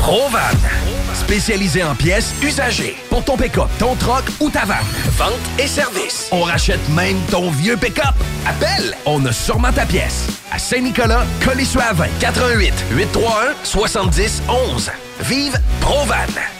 Provan, spécialisé en pièces usagées pour ton pick-up, ton troc ou ta vanne. Vente et service. On rachète même ton vieux pick-up. Appelle, on a sûrement ta pièce. À Saint-Nicolas, Colissois 88 831 70 11. Vive Provan.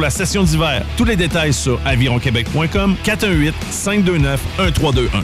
la session d'hiver. Tous les détails sur avironquebec.com 418 529 1321.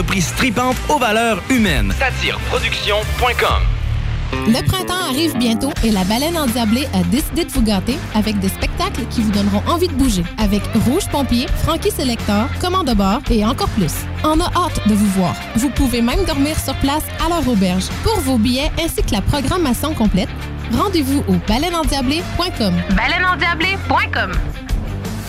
tripante aux valeurs humaines. Satireproduction.com Le printemps arrive bientôt et la baleine endiablée a décidé de vous gâter avec des spectacles qui vous donneront envie de bouger. Avec Rouge Pompier, Frankie Selector, Commande de bord et encore plus. On a hâte de vous voir. Vous pouvez même dormir sur place à leur auberge. Pour vos billets ainsi que la programmation complète, rendez-vous au baleineendiablé.com. Baleineendiablé.com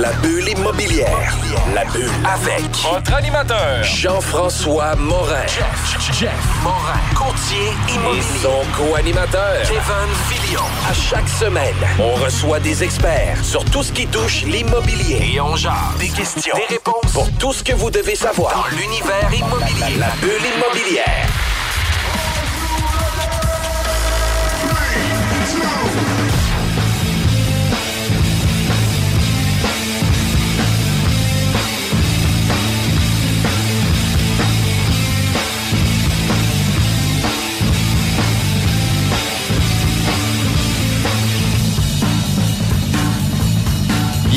La bulle immobilière. La bulle avec Votre animateur, Jean-François Morin. Jeff, Morin, courtier Et immobilier. son co-animateur. Kevin Filion. À chaque semaine, on reçoit des experts sur tout ce qui touche l'immobilier. Et on jase. Des questions, des réponses Pour tout ce que vous devez savoir. dans l'univers immobilier. La bulle immobilière.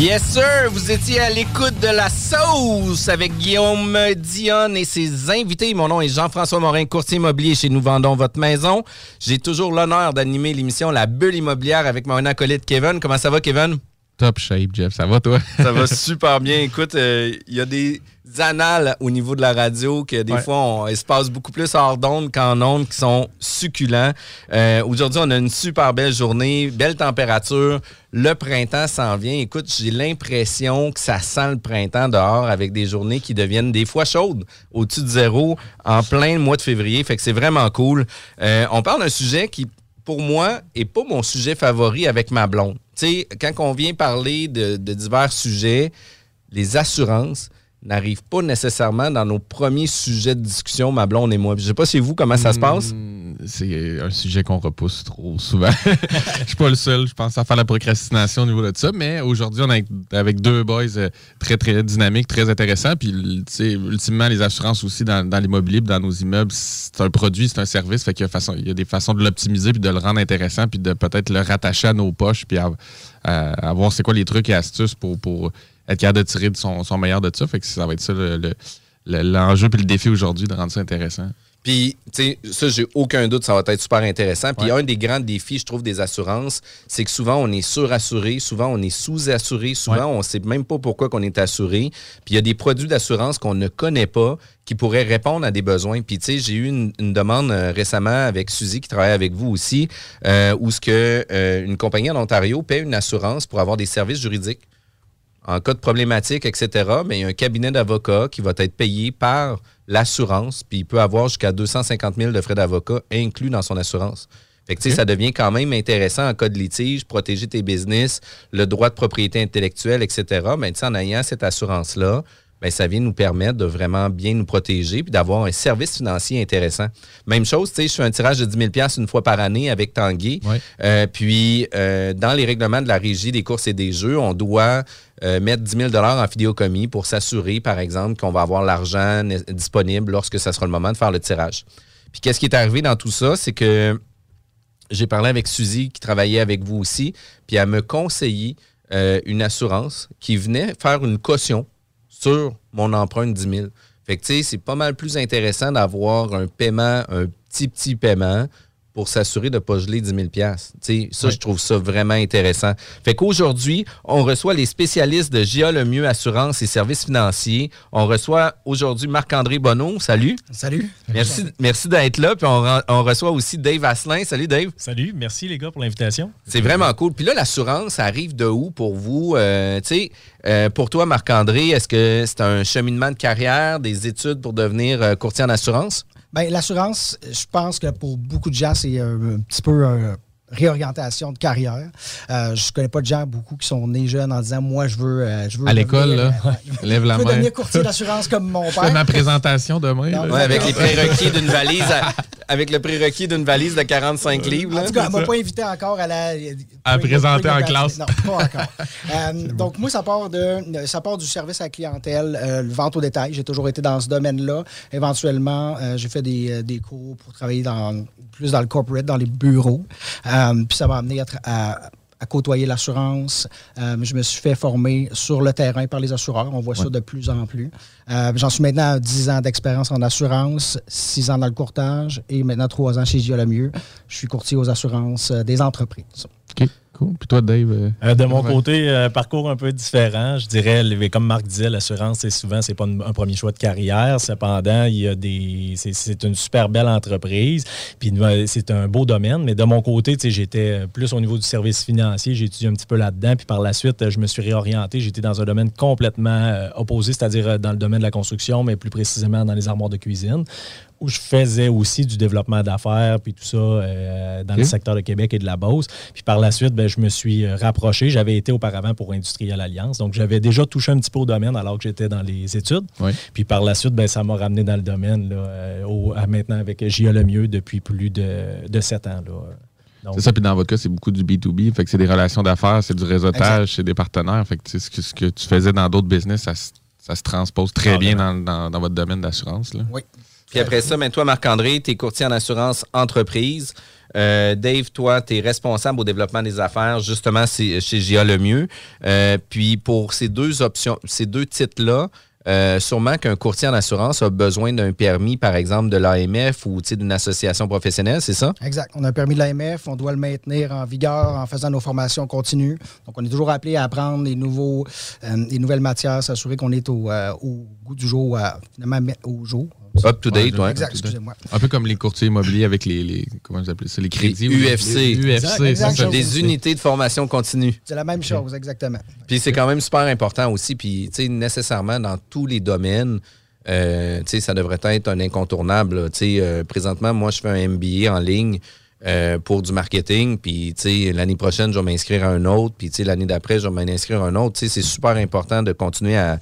Yes, sir! Vous étiez à l'écoute de la sauce avec Guillaume Dionne et ses invités. Mon nom est Jean-François Morin, courtier immobilier chez Nous Vendons Votre Maison. J'ai toujours l'honneur d'animer l'émission La Bulle immobilière avec mon acolyte Kevin. Comment ça va, Kevin? Top shape, Jeff. Ça va, toi? Ça va super bien. Écoute, euh, il y a des annales au niveau de la radio que des Ouais. fois, on, passe beaucoup plus hors d'onde qu'en onde qui sont succulents. Euh, Aujourd'hui, on a une super belle journée, belle température. Le printemps s'en vient. Écoute, j'ai l'impression que ça sent le printemps dehors avec des journées qui deviennent des fois chaudes, au-dessus de zéro, en plein mois de février. Fait que c'est vraiment cool. Euh, on parle d'un sujet qui, pour moi, est pas mon sujet favori avec ma blonde. Sais, quand on vient parler de, divers sujets, les assurances n'arrivent pas nécessairement dans nos premiers sujets de discussion, ma blonde et moi. Je sais pas si vous, comment ça se passe? Hmm, C'est un sujet qu'on repousse trop souvent. Je suis pas le seul, je pense, à faire la procrastination au niveau de ça, mais aujourd'hui, on est avec, deux boys euh, très, très dynamiques, très intéressants. Puis, ultimement, les assurances aussi dans, l'immobilier, dans nos immeubles, c'est un produit, c'est un service. Fait qu'il y a, il y a des façons de l'optimiser, puis de le rendre intéressant, puis de peut-être le rattacher à nos poches, puis à, c'est quoi les trucs et astuces pour, pour être capable de tirer de son, meilleur de ça. Fait que ça va être ça le- le- le- l'enjeu puis le défi aujourd'hui de rendre ça intéressant. Puis, tu sais, ça, j'ai aucun doute, ça va être super intéressant. Puis, Ouais. un des grands défis, je trouve, des assurances, c'est que souvent, on est surassuré, souvent, on est sous-assuré, souvent, on ne sait même pas pourquoi qu'on est assuré. Puis, il y a des produits d'assurance qu'on ne connaît pas qui pourraient répondre à des besoins. Puis, tu sais, j'ai eu une, une demande euh, récemment avec Suzy, qui travaille avec vous aussi, euh, où ce que euh, une compagnie en Ontario paie une assurance pour avoir des services juridiques en cas de problématique, etc., mais il y a un cabinet d'avocats qui va être payé par l'assurance, puis il peut avoir jusqu'à 250 000 de frais d'avocat inclus dans son assurance. Fait que, ça devient quand même intéressant en cas de litige, protéger tes business, le droit de propriété intellectuelle, etc. Mais en ayant cette assurance-là, ben, ça vient nous permettre de vraiment bien nous protéger puis d'avoir un service financier intéressant. Même chose, tu sais, je fais un tirage de 10 000 une fois par année avec Tanguy. Ouais. Euh, puis, euh, dans les règlements de la régie des courses et des jeux, on doit euh, mettre 10 000 en fidéocommis pour s'assurer, par exemple, qu'on va avoir l'argent disponible lorsque ça sera le moment de faire le tirage. Puis, qu'est-ce qui est arrivé dans tout ça? C'est que j'ai parlé avec Suzy, qui travaillait avec vous aussi, puis elle me conseillé euh, une assurance qui venait faire une caution sur mon emprunt de 10 000. Fait que, tu sais, c'est pas mal plus intéressant d'avoir un paiement, un petit, petit paiement pour s'assurer de ne pas geler 10 000 Tu sais, Ça, je trouve ça vraiment intéressant. Fait qu'aujourd'hui, on reçoit les spécialistes de GIA Le Mieux Assurance et Services financiers. On reçoit aujourd'hui Marc-André Bonneau. Salut. Salut. Merci, merci d'être là. Puis on, reçoit aussi Dave Asselin. Salut, Dave. Salut, merci les gars pour l'invitation. C'est vraiment cool. Puis là, l'assurance ça arrive de où pour vous? Euh, tu sais, euh, pour toi, Marc-André, est-ce que c'est un cheminement de carrière, des études pour devenir euh, courtier en assurance? Ben, l'assurance, je pense que pour beaucoup de gens, c'est un, petit peu un réorientation de carrière. Euh, je connais pas de gens beaucoup qui sont nés jeunes en disant moi je veux euh, je veux À l'école, devenir, là, euh, lève la je veux main. devenir courtier d'assurance comme mon Je fais père. ma présentation demain. Ouais, avec les prérequis d'une valise à- avec le prérequis d'une valise de 45 livres. En tout cas, elle m'a pas invité encore à la. À présenter en classe. Non, pas encore. Euh, donc, moi, ça part, de, ça part du service à la clientèle, euh, le vente au détail. J'ai toujours été dans ce domaine-là. Éventuellement, euh, j'ai fait des, des cours pour travailler dans, plus dans le corporate, dans les bureaux. Euh, puis ça m'a amené à, tra- à- à côtoyer l'assurance. Euh, je me suis fait former sur le terrain par les assureurs. On voit ça de plus en plus. Euh, J'en suis maintenant à 10 ans d'expérience en assurance, 6 ans dans le courtage et maintenant 3 ans chez Gia Lemieux. Je suis courtier aux assurances euh, des entreprises. Cool. Puis toi, Dave? euh, Euh, de mon ouais. côté, euh, parcours un peu différent. Je dirais, comme Marc disait, l'assurance, c'est souvent, c'est pas une- un premier choix de carrière. Cependant, il y a des, c'est, une super belle entreprise. Puis c'est un beau domaine. Mais de mon côté, j'étais plus au niveau du service financier. J'ai étudié un petit peu là-dedans. Puis par la suite, je me suis réorienté. J'étais dans un domaine complètement euh, opposé, c'est-à-dire dans le domaine de la construction, mais plus précisément dans les armoires de cuisine où je faisais aussi du développement d'affaires puis tout ça euh, dans le secteur de Québec et de la Beauce. Puis par la suite, ben, je me suis euh, rapproché. J'avais été auparavant pour Industriel Alliance. Donc, j'avais déjà touché un petit peu au domaine alors que j'étais dans les études. Oui. Puis par la suite, ben, ça m'a ramené dans le domaine là, euh, au- à maintenant avec JA Lemieux depuis plus de, de sept ans. Là. C'est ça, puis dans votre cas, c'est beaucoup du B2B. Fait que c'est des relations d'affaires, c'est du réseautage, c'est des partenaires. Fait que ce que, ce que tu faisais dans d'autres business, ça, se- ça se transpose très bien dans, dans- dans votre domaine d'assurance. Oui. Puis après ça, ben, toi, Marc-André, tu es courtier en assurance entreprise. Euh, Dave, toi, tu es responsable au développement des affaires, justement, chez GA Lemieux. Euh, puis pour ces deux options, ces deux titres-là, euh, sûrement qu'un courtier en assurance a besoin d'un permis, par exemple, de l'AMF ou d'une association professionnelle, c'est ça? Exact. On a un permis de l'AMF, on doit le maintenir en vigueur en faisant nos formations continues. Donc, on est toujours appelé à apprendre des, nouveaux, euh, des nouvelles matières, s'assurer qu'on est au, au goût du jour, finalement, au jour. Up to date, ouais. Exact, excusez-moi. Un peu comme les courtiers immobiliers avec les, les- comment vous appelez ça, les crédits. Les ou les- UFC. les UFC, Exact, c'est exact. ça. Des unités de formation continue. C'est la même chose, exactement. Puis c'est quand même super important aussi. Puis, tu sais, nécessairement, dans tous les domaines, euh, tu sais, ça devrait être un incontournable. Tu sais, euh, présentement, moi, je fais un MBA en ligne euh, pour du marketing. Puis, tu sais, l'année prochaine, je vais m'inscrire à un autre. Puis, tu sais, l'année d'après, je vais m'inscrire à un autre. Tu sais, c'est super important de continuer à,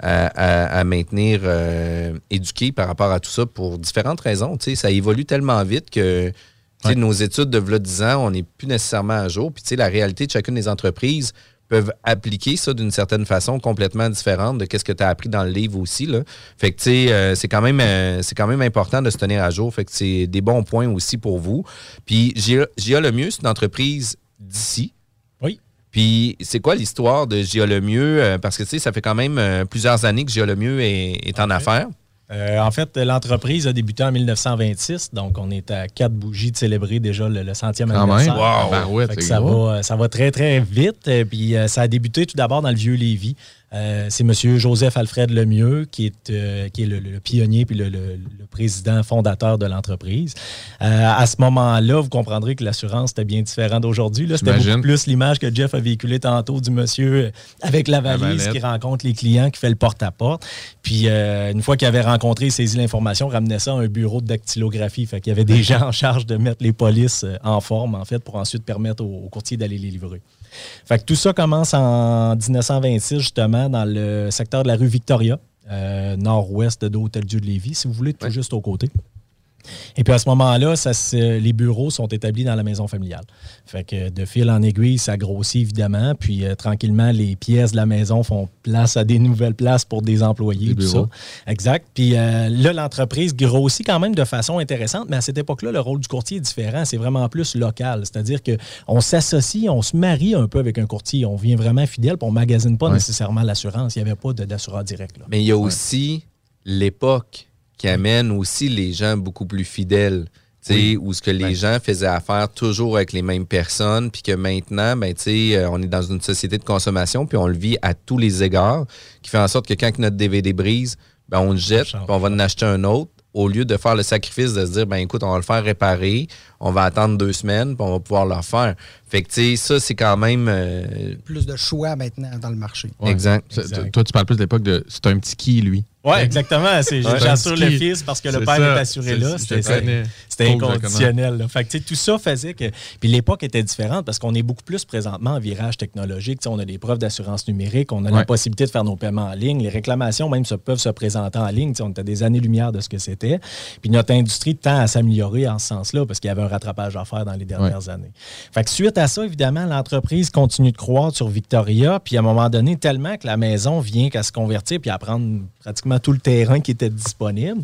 à, à- à maintenir euh, éduqué par rapport à tout ça pour différentes raisons. Ça évolue tellement vite que nos études de v'là 10 ans, on n'est plus nécessairement à jour. Puis, la réalité de chacune des entreprises peuvent appliquer ça d'une certaine façon complètement différente de ce que tu as appris dans le livre aussi. Là. Fait que, tu sais, euh, c'est quand, même, euh, c'est quand même important de se tenir à jour. Fait que c'est des bons points aussi pour vous. Puis, GIA GIA Le Mieux, c'est une entreprise d'ici. Puis, c'est quoi l'histoire de GIA Le Mieux? Euh, Parce que, tu sais, ça fait quand même euh, plusieurs années que GIA Le Mieux est, est en affaires. Euh, en fait, l'entreprise a débuté en 1926, donc on est à quatre bougies de célébrer déjà le, le centième Quand anniversaire. même. Wow. Ça, gros. va, ça va très, très vite. Euh, Puis euh, ça a débuté tout d'abord dans le vieux Lévis. Euh, c'est M. Joseph Alfred Lemieux qui est, euh, qui est le, le pionnier puis le, le- le président fondateur de l'entreprise. Euh, à ce moment-là, vous comprendrez que l'assurance était bien différent d'aujourd'hui. C'était beaucoup plus l'image que Jeff a véhiculée tantôt du monsieur avec la valise qui rencontre les clients, qui fait le porte-à-porte. Puis euh, une fois qu'il avait rencontré et saisi l'information, ramenait ça à un bureau de dactylographie. Fait qu'il y avait des gens en charge de mettre les polices euh, en forme, en fait, pour ensuite permettre aux, courtiers d'aller les livrer. Fait que tout ça commence en 1926, justement, dans le secteur de la rue Victoria, euh, nord-ouest de l'Hôtel-Dieu de Lévis, si vous voulez, tout juste aux côtés. Et puis à ce moment-là, ça les bureaux sont établis dans la maison familiale. Fait que de fil en aiguille, ça grossit évidemment. Puis euh, tranquillement, les pièces de la maison font place à des nouvelles places pour des employés. Des tout ça. Exact. Puis euh, là, l'entreprise grossit quand même de façon intéressante, mais à cette époque-là, le rôle du courtier est différent. C'est vraiment plus local. C'est-à-dire qu'on s'associe, on se marie un peu avec un courtier. On vient vraiment fidèle, puis on ne magasine pas Ouais. nécessairement l'assurance. Il n'y avait pas d'assureur direct. là. Mais il y a aussi l'époque qui amène aussi les gens beaucoup plus fidèles. tu sais, Où ce que les gens faisaient affaire toujours avec les mêmes personnes, puis que maintenant, ben, tu sais, euh, on est dans une société de consommation, puis on le vit à tous les égards, qui fait en sorte que quand notre DVD brise, ben, on le jette, puis on va en acheter un autre, au lieu de faire le sacrifice de se dire, ben écoute, on va le faire réparer, on va attendre deux semaines, puis on va pouvoir le refaire. Fait que, tu sais, ça, c'est quand même... euh, Plus de choix maintenant dans le marché. Ouais. Exact. Ça, t- Toi, tu parles plus de l'époque de c'est un petit qui, lui? Oui, exactement. C'est-. J'assure le fils parce que le père ça. est assuré là. C'était inconditionnel. là. Fait que, tout ça faisait que. Puis l'époque était différente parce qu'on est beaucoup plus présentement en virage technologique. On a des preuves d'assurance numérique, on a la possibilité de faire nos paiements en ligne. Les réclamations même se peuvent se présenter en ligne. On était des années-lumière de ce que c'était. Puis notre industrie tend à s'améliorer en ce sens-là parce qu'il y avait un rattrapage à faire dans les dernières années. Fait que suite à ça, évidemment, l'entreprise continue de croître sur Victoria. Puis à un moment donné, tellement que la maison vient qu'à se convertir puis à prendre pratiquement tout le terrain qui était disponible.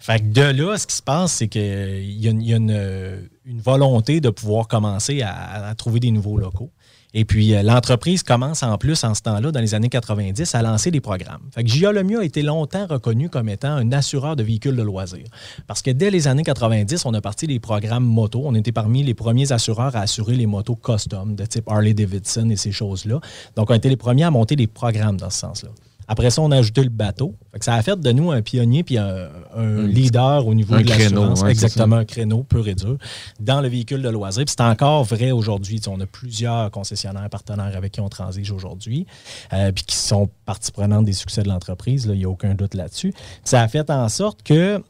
Fait que de là, ce qui se passe, c'est qu'il y a, y a une- volonté de pouvoir commencer à, trouver des nouveaux locaux. Et puis, euh, l'entreprise commence en plus, en ce temps-là, dans les années 90, à lancer des programmes. Fait que JA Lemieux a été longtemps reconnu comme étant un assureur de véhicules de loisirs. Parce que dès les années 90, on a parti des programmes moto. On était parmi les premiers assureurs à assurer les motos custom de type Harley-Davidson et ces choses-là. Donc, on a été les premiers à monter des programmes dans ce sens-là. Après ça, on a ajouté le bateau. Fait que ça a fait de nous un pionnier puis un, un leader au niveau un de l'assurance. ouais, Exactement, un créneau pur et dur dans le véhicule de loisir. Puis c'est encore vrai aujourd'hui. Tu sais, On a plusieurs concessionnaires partenaires avec qui on transige aujourd'hui, euh, puis qui sont partie prenante des succès de l'entreprise. Il n'y a aucun doute là-dessus. Ça a fait en sorte que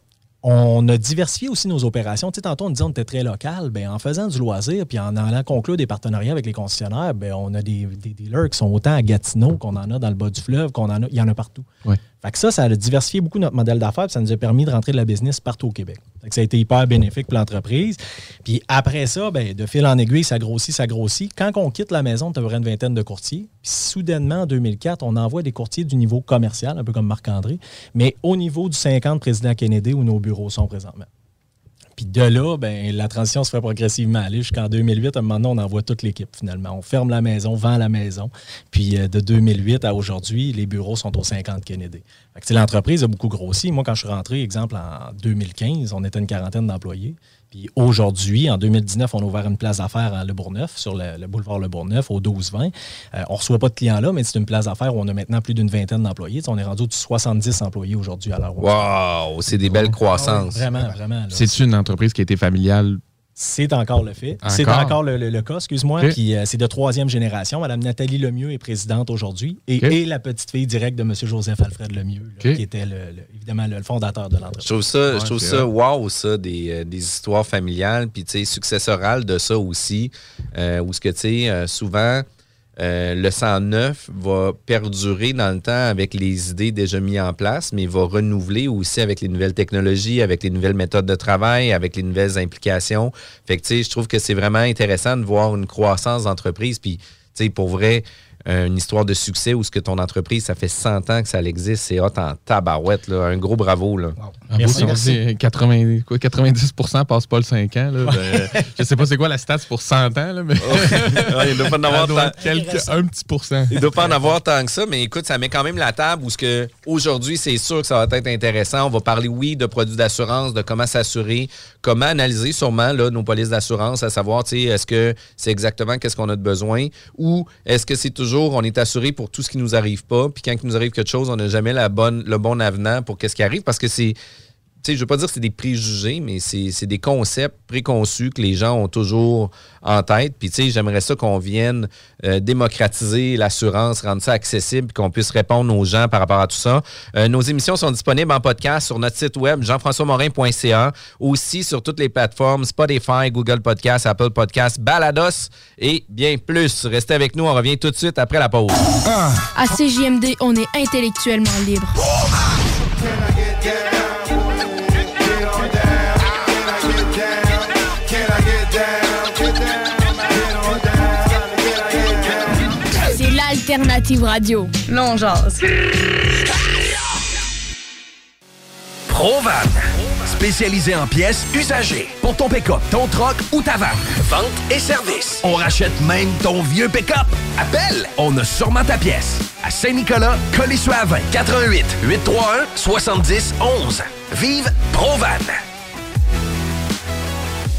on a diversifié aussi nos opérations. Tu sais, tantôt, on disait qu'on était très local. Ben, en faisant du loisir, puis en allant conclure des partenariats avec les concessionnaires, ben, on a des, des dealers qui sont autant à Gatineau qu'on en a dans le bas du fleuve, qu'on en a, il y en a partout. Ça, ça a diversifié beaucoup notre modèle d'affaires, ça nous a permis de rentrer de la business partout au Québec. Fait ça a été hyper bénéfique pour l'entreprise. Puis après ça, ben, de fil en aiguille, ça grossit, ça grossit. Quand on quitte la maison, tu as une vingtaine de courtiers. Puis soudainement, en 2004, on envoie des courtiers du niveau commercial, un peu comme Marc-André, mais au niveau du 50 président Kennedy où nos bureaux sont présentement. Puis de là, ben, la transition se fait progressivement aller jusqu'en 2008. À un moment donné, on envoie toute l'équipe finalement. On ferme la maison, vend la maison. Puis euh, de 2008 à aujourd'hui, les bureaux sont au 50 Kennedy. L'entreprise a beaucoup grossi. Moi, quand je suis rentré, exemple, en 2015, on était une quarantaine d'employés. Puis aujourd'hui, en 2019, on a ouvert une place d'affaires à Le Bourgneuf, sur le, le boulevard Le Bourgneuf, au 12-20. Euh, on ne reçoit pas de clients là, mais c'est une place d'affaires où on a maintenant plus d'une vingtaine d'employés. Tu sais, on est rendu au 70 employés aujourd'hui à l'heure Wow, c'est des belles croissances. Vraiment, vraiment. là. C'est-tu une entreprise qui a été familiale? C'est encore le fait. C'est Encore? encore le, le- le cas, excuse-moi. Puis euh, c'est de troisième génération. Madame Nathalie Lemieux est présidente aujourd'hui et, la petite fille directe de M. Joseph Alfred Lemieux, là, qui était le- le- évidemment le, fondateur de l'entreprise. Je trouve ça, je trouve ça wow, ça, des, euh, des histoires familiales, puis tu sais, successorales de ça aussi, euh, où ce que tu sais, euh, souvent, euh, le 109 va perdurer dans le temps avec les idées déjà mises en place, mais va renouveler aussi avec les nouvelles technologies, avec les nouvelles méthodes de travail, avec les nouvelles implications. Fait que je trouve que c'est vraiment intéressant de voir une croissance d'entreprise, puis pour vrai, une histoire de succès où ce que ton entreprise, ça fait 100 ans que ça existe, c'est hot en tabarouette, là. Un gros bravo, là. Dit 80, quoi, 90 passe pas le 5 ans. Là, ben, je sais pas c'est quoi la stats pour 100 ans, là, mais Ouais, il doit pas en avoir tant- quelques- un petit pourcent. Il doit pas en avoir tant que ça, mais écoute, ça met quand même la table où ce que aujourd'hui, c'est sûr que ça va être intéressant. On va parler, oui, de produits d'assurance, de comment s'assurer, comment analyser sûrement là, nos polices d'assurance, à savoir, est-ce que c'est exactement qu'est-ce qu'on a de besoin ou est-ce que c'est toujours on est assuré pour tout ce qui nous arrive pas, puis quand il nous arrive quelque chose, on n'a jamais la bonne, le bon avenant pour qu'est-ce qui arrive parce que c'est je veux pas dire que c'est des préjugés, mais c'est des concepts préconçus que les gens ont toujours en tête. Puis, j'aimerais ça qu'on vienne euh, démocratiser l'assurance, rendre ça accessible, qu'on puisse répondre aux gens par rapport à tout ça. Euh, nos émissions sont disponibles en podcast sur notre site web, jean-françois-morin.ca, aussi sur toutes les plateformes Spotify, Google Podcast, Apple Podcast, Balados et bien plus. Restez avec nous, on revient tout de suite après la pause. À CJMD, on est intellectuellement libre. L'alternative radio. Non, jase. Provan. Spécialisé en pièces usagées. Pour ton pick-up, ton troc ou ta vanne. Vente et service. On rachète même ton vieux pick-up. Appelle, on a sûrement ta pièce. À Saint-Nicolas, Colissois 20 88 831 70 11. Vive Provan.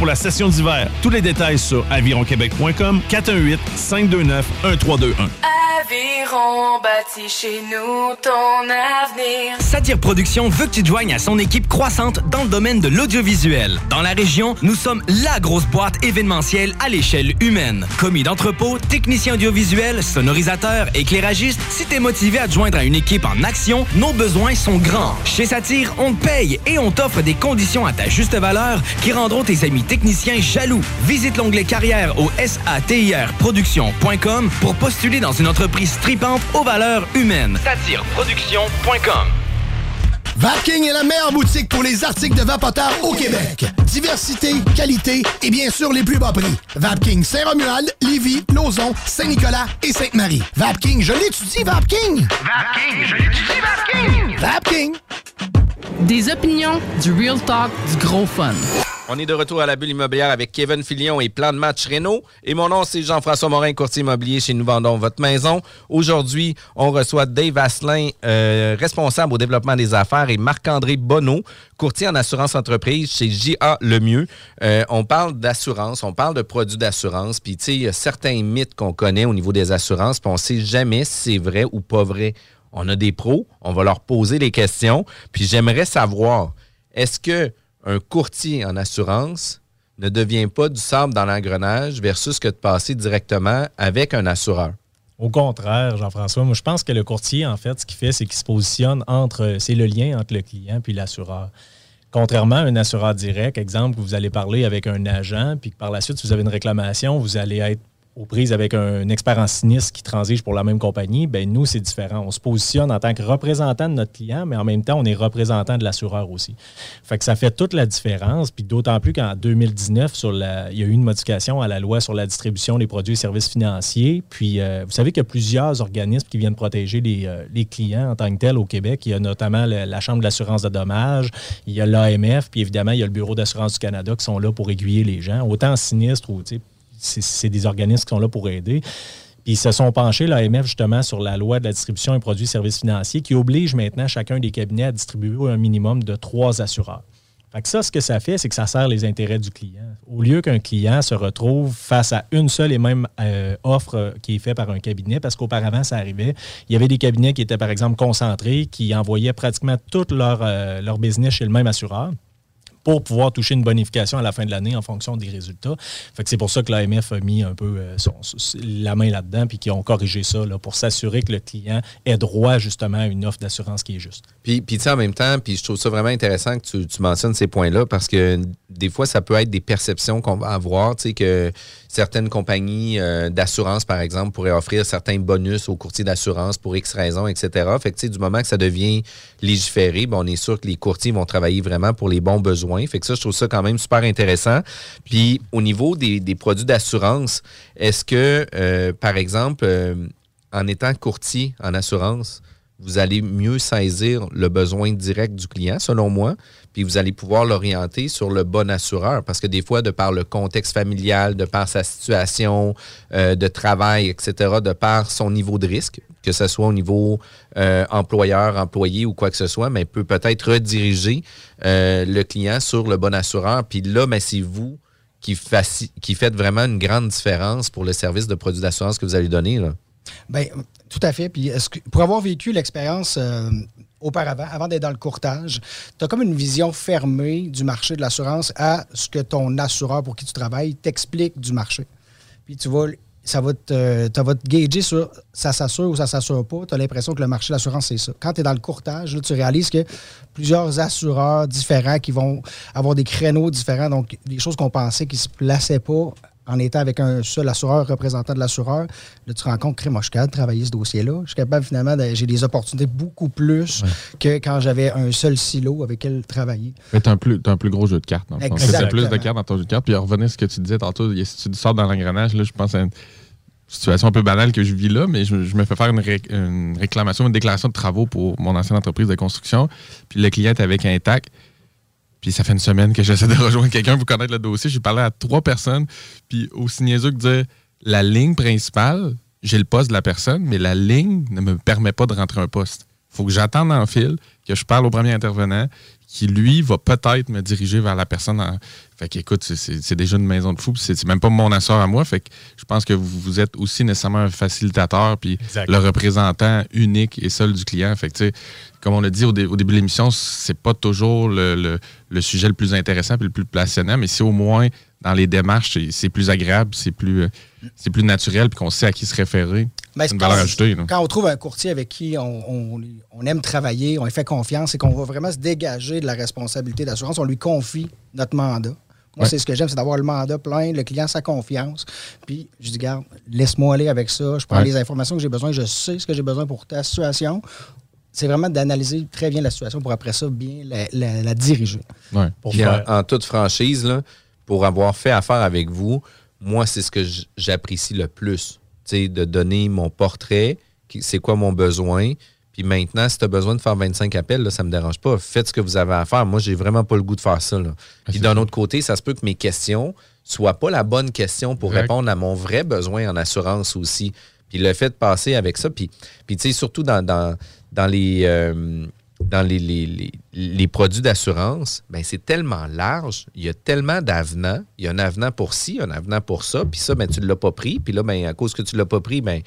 pour la session d'hiver. Tous les détails sur avironquebec.com 418 529 1321. Aviron bâti chez nous ton avenir. Satire Productions veut que tu te joignes à son équipe croissante dans le domaine de l'audiovisuel. Dans la région, nous sommes la grosse boîte événementielle à l'échelle humaine. Commis d'entrepôt, technicien audiovisuel, sonorisateur, éclairagiste, si t'es motivé à te joindre à une équipe en action, nos besoins sont grands. Chez Satire, on te paye et on t'offre des conditions à ta juste valeur qui rendront tes amis techniciens jaloux. Visite l'onglet carrière au satirproduction.com pour postuler dans une entreprise tripante aux valeurs humaines. Satireproduction.com Vapking est la meilleure boutique pour les articles de vapoteurs au Québec. Diversité, qualité et bien sûr les plus bas prix. Vapking Saint-Romuald, Lévis, Lauson, Saint-Nicolas et Sainte-Marie. Vapking, je l'étudie, Vapking! Vapking, je l'étudie, Vapking! Vapking! Des opinions, du real talk, du gros fun. On est de retour à la bulle immobilière avec Kevin Filion et Plan de match Renault. Et mon nom, c'est Jean-François Morin, courtier immobilier chez Nous Vendons Votre Maison. Aujourd'hui, on reçoit Dave Asselin, euh, responsable au développement des affaires, et Marc-André Bonneau, courtier en assurance entreprise chez JA Lemieux. Euh, on parle d'assurance, on parle de produits d'assurance. Puis, tu sais, il y a certains mythes qu'on connaît au niveau des assurances, puis on ne sait jamais si c'est vrai ou pas vrai. On a des pros, on va leur poser les questions. Puis, j'aimerais savoir, est-ce que un courtier en assurance ne devient pas du sable dans l'engrenage versus que de passer directement avec un assureur. Au contraire, Jean-François, moi je pense que le courtier, en fait, ce qu'il fait, c'est qu'il se positionne entre. C'est le lien entre le client puis l'assureur. Contrairement à un assureur direct, exemple, vous allez parler avec un agent, puis que par la suite, si vous avez une réclamation, vous allez être aux prises avec un expert en sinistre qui transige pour la même compagnie, ben nous, c'est différent. On se positionne en tant que représentant de notre client, mais en même temps, on est représentant de l'assureur aussi. Fait que ça fait toute la différence, puis d'autant plus qu'en 2019, sur la, il y a eu une modification à la loi sur la distribution des produits et services financiers. Puis, euh, vous savez qu'il y a plusieurs organismes qui viennent protéger les, euh, les, clients en tant que tels au Québec. Il y a notamment la, Chambre d'assurance de dommages, il y a l'AMF, puis évidemment, il y a le Bureau d'assurance du Canada qui sont là pour aiguiller les gens, autant en sinistre ou, c'est des organismes qui sont là pour aider. Puis ils se sont penchés, l'AMF, justement, sur la loi de la distribution des produits et services financiers qui oblige maintenant chacun des cabinets à distribuer un minimum de trois assureurs. Fait que ça, ce que ça fait, c'est que ça sert les intérêts du client. Au lieu qu'un client se retrouve face à une seule et même euh, offre qui est faite par un cabinet, parce qu'auparavant, ça arrivait, il y avait des cabinets qui étaient, par exemple, concentrés, qui envoyaient pratiquement tout leur, euh, leur business chez le même assureur pour pouvoir toucher une bonification à la fin de l'année en fonction des résultats. C'est pour ça que l'AMF a mis un peu euh, la main là-dedans puis qu'ils ont corrigé ça pour s'assurer que le client ait droit justement à une offre d'assurance qui est juste. Puis, puis en même temps, puis je trouve ça vraiment intéressant que tu, tu mentionnes ces points-là parce que des fois, ça peut être des perceptions qu'on va avoir. Tu sais, que certaines compagnies euh, d'assurance, par exemple, pourraient offrir certains bonus aux courtiers d'assurance pour X raisons, etc. Fait que, du moment que ça devient légiféré, ben, on est sûr que les courtiers vont travailler vraiment pour les bons besoins. Fait que ça, je trouve ça quand même super intéressant. Puis, au niveau des, des produits d'assurance, est-ce que, euh, par exemple, euh, en étant courtier en assurance, vous allez mieux saisir le besoin direct du client, selon moi, puis vous allez pouvoir l'orienter sur le bon assureur. Parce que des fois, de par le contexte familial, de par sa situation euh, de travail, etc., de par son niveau de risque, que ce soit au niveau euh, employeur, employé ou quoi que ce soit, mais peut peut-être rediriger euh, le client sur le bon assureur. Puis là, ben, c'est vous qui, qui faites vraiment une grande différence pour le service de produits d'assurance que vous allez donner. Bien, tout à fait. Puis pour avoir vécu l'expérience auparavant, avant d'être dans le courtage, tu as comme une vision fermée du marché de l'assurance à ce que ton assureur pour qui tu travailles t'explique du marché. Puis tu vas, ça va te, ça va te gager sur ça s'assure ou ça s'assure pas. Tu as l'impression que le marché de l'assurance, c'est ça. Quand tu es dans le courtage, tu réalises que plusieurs assureurs différents qui vont avoir des créneaux différents, donc des choses qu'on pensait qui ne se plaçaient pas en étant avec un seul assureur, représentant de l'assureur, là, tu te rends compte que moi, je suis capable de travailler ce dossier-là. Je suis capable, finalement, de- j'ai des opportunités beaucoup plus que quand j'avais un seul silo avec lequel travailler. Mais t'as un, plus- t'as un plus gros jeu de cartes. Dans le fond. T'as plus de cartes dans ton jeu de cartes. Puis à revenir à ce que tu disais tantôt, si tu sors dans l'engrenage, là, je pense à une situation un peu banale que je vis là, mais je, je me fais faire une, ré- une réclamation, une déclaration de travaux pour mon ancienne entreprise de construction. Puis le client est avec un TAC. Puis ça fait une semaine que j'essaie de rejoindre quelqu'un pour connaître le dossier. J'ai parlé à trois personnes. Puis aussi niaiseux que dire la ligne principale, j'ai le poste de la personne, mais la ligne ne me permet pas de rentrer un poste. faut que j'attende en fil, que je parle au premier intervenant, qui lui va peut-être me diriger vers la personne. En... Fait que écoute, c'est- déjà une maison de fou. puis C'est même pas mon assort à moi. Fait que je pense que vous, vous êtes aussi nécessairement un facilitateur, puis le représentant unique et seul du client. Fait que tu sais, comme on l'a dit au, dé- au début de l'émission, c'est pas toujours le, le- le sujet le plus intéressant et le plus passionnant, mais si au moins dans les démarches, c'est- c'est plus agréable, c'est plus, euh, c'est plus naturel, puis qu'on sait à qui se référer. Ben, une quand- valeur ajoutée. là. Quand on trouve un courtier avec qui on, on- on aime travailler, on lui fait confiance et qu'on va vraiment se dégager de la responsabilité d'assurance, on lui confie notre mandat. Moi, Ouais. c'est ce que j'aime, c'est d'avoir le mandat plein, le client sa confiance. Puis, je dis, garde, laisse-moi aller avec ça. Je prends Ouais. les informations que j'ai besoin, je sais ce que j'ai besoin pour ta situation. C'est vraiment d'analyser très bien la situation pour après ça bien la, la- la diriger. Pour Puis en, faire- en toute franchise, là, pour avoir fait affaire avec vous, moi, c'est ce que j'apprécie le plus. De donner mon portrait, c'est quoi mon besoin. Puis maintenant, si tu as besoin de faire 25 appels, là, ça me dérange pas. Faites ce que vous avez à faire. Moi, j'ai vraiment pas le goût de faire ça. là. Puis d'un autre côté, ça se peut que mes questions soient pas la bonne question pour Exact. répondre à mon vrai besoin en assurance aussi. Puis le fait de passer avec ça, puis, puis tu sais, surtout dans, dans, dans les... euh, dans les, les- les- les produits d'assurance, ben c'est tellement large, il y a tellement d'avenants. Il y a un avenant pour ci, un avenant pour ça, puis ça, ben, tu ne l'as pas pris. Puis là, ben, à cause que tu ne l'as pas pris, ben,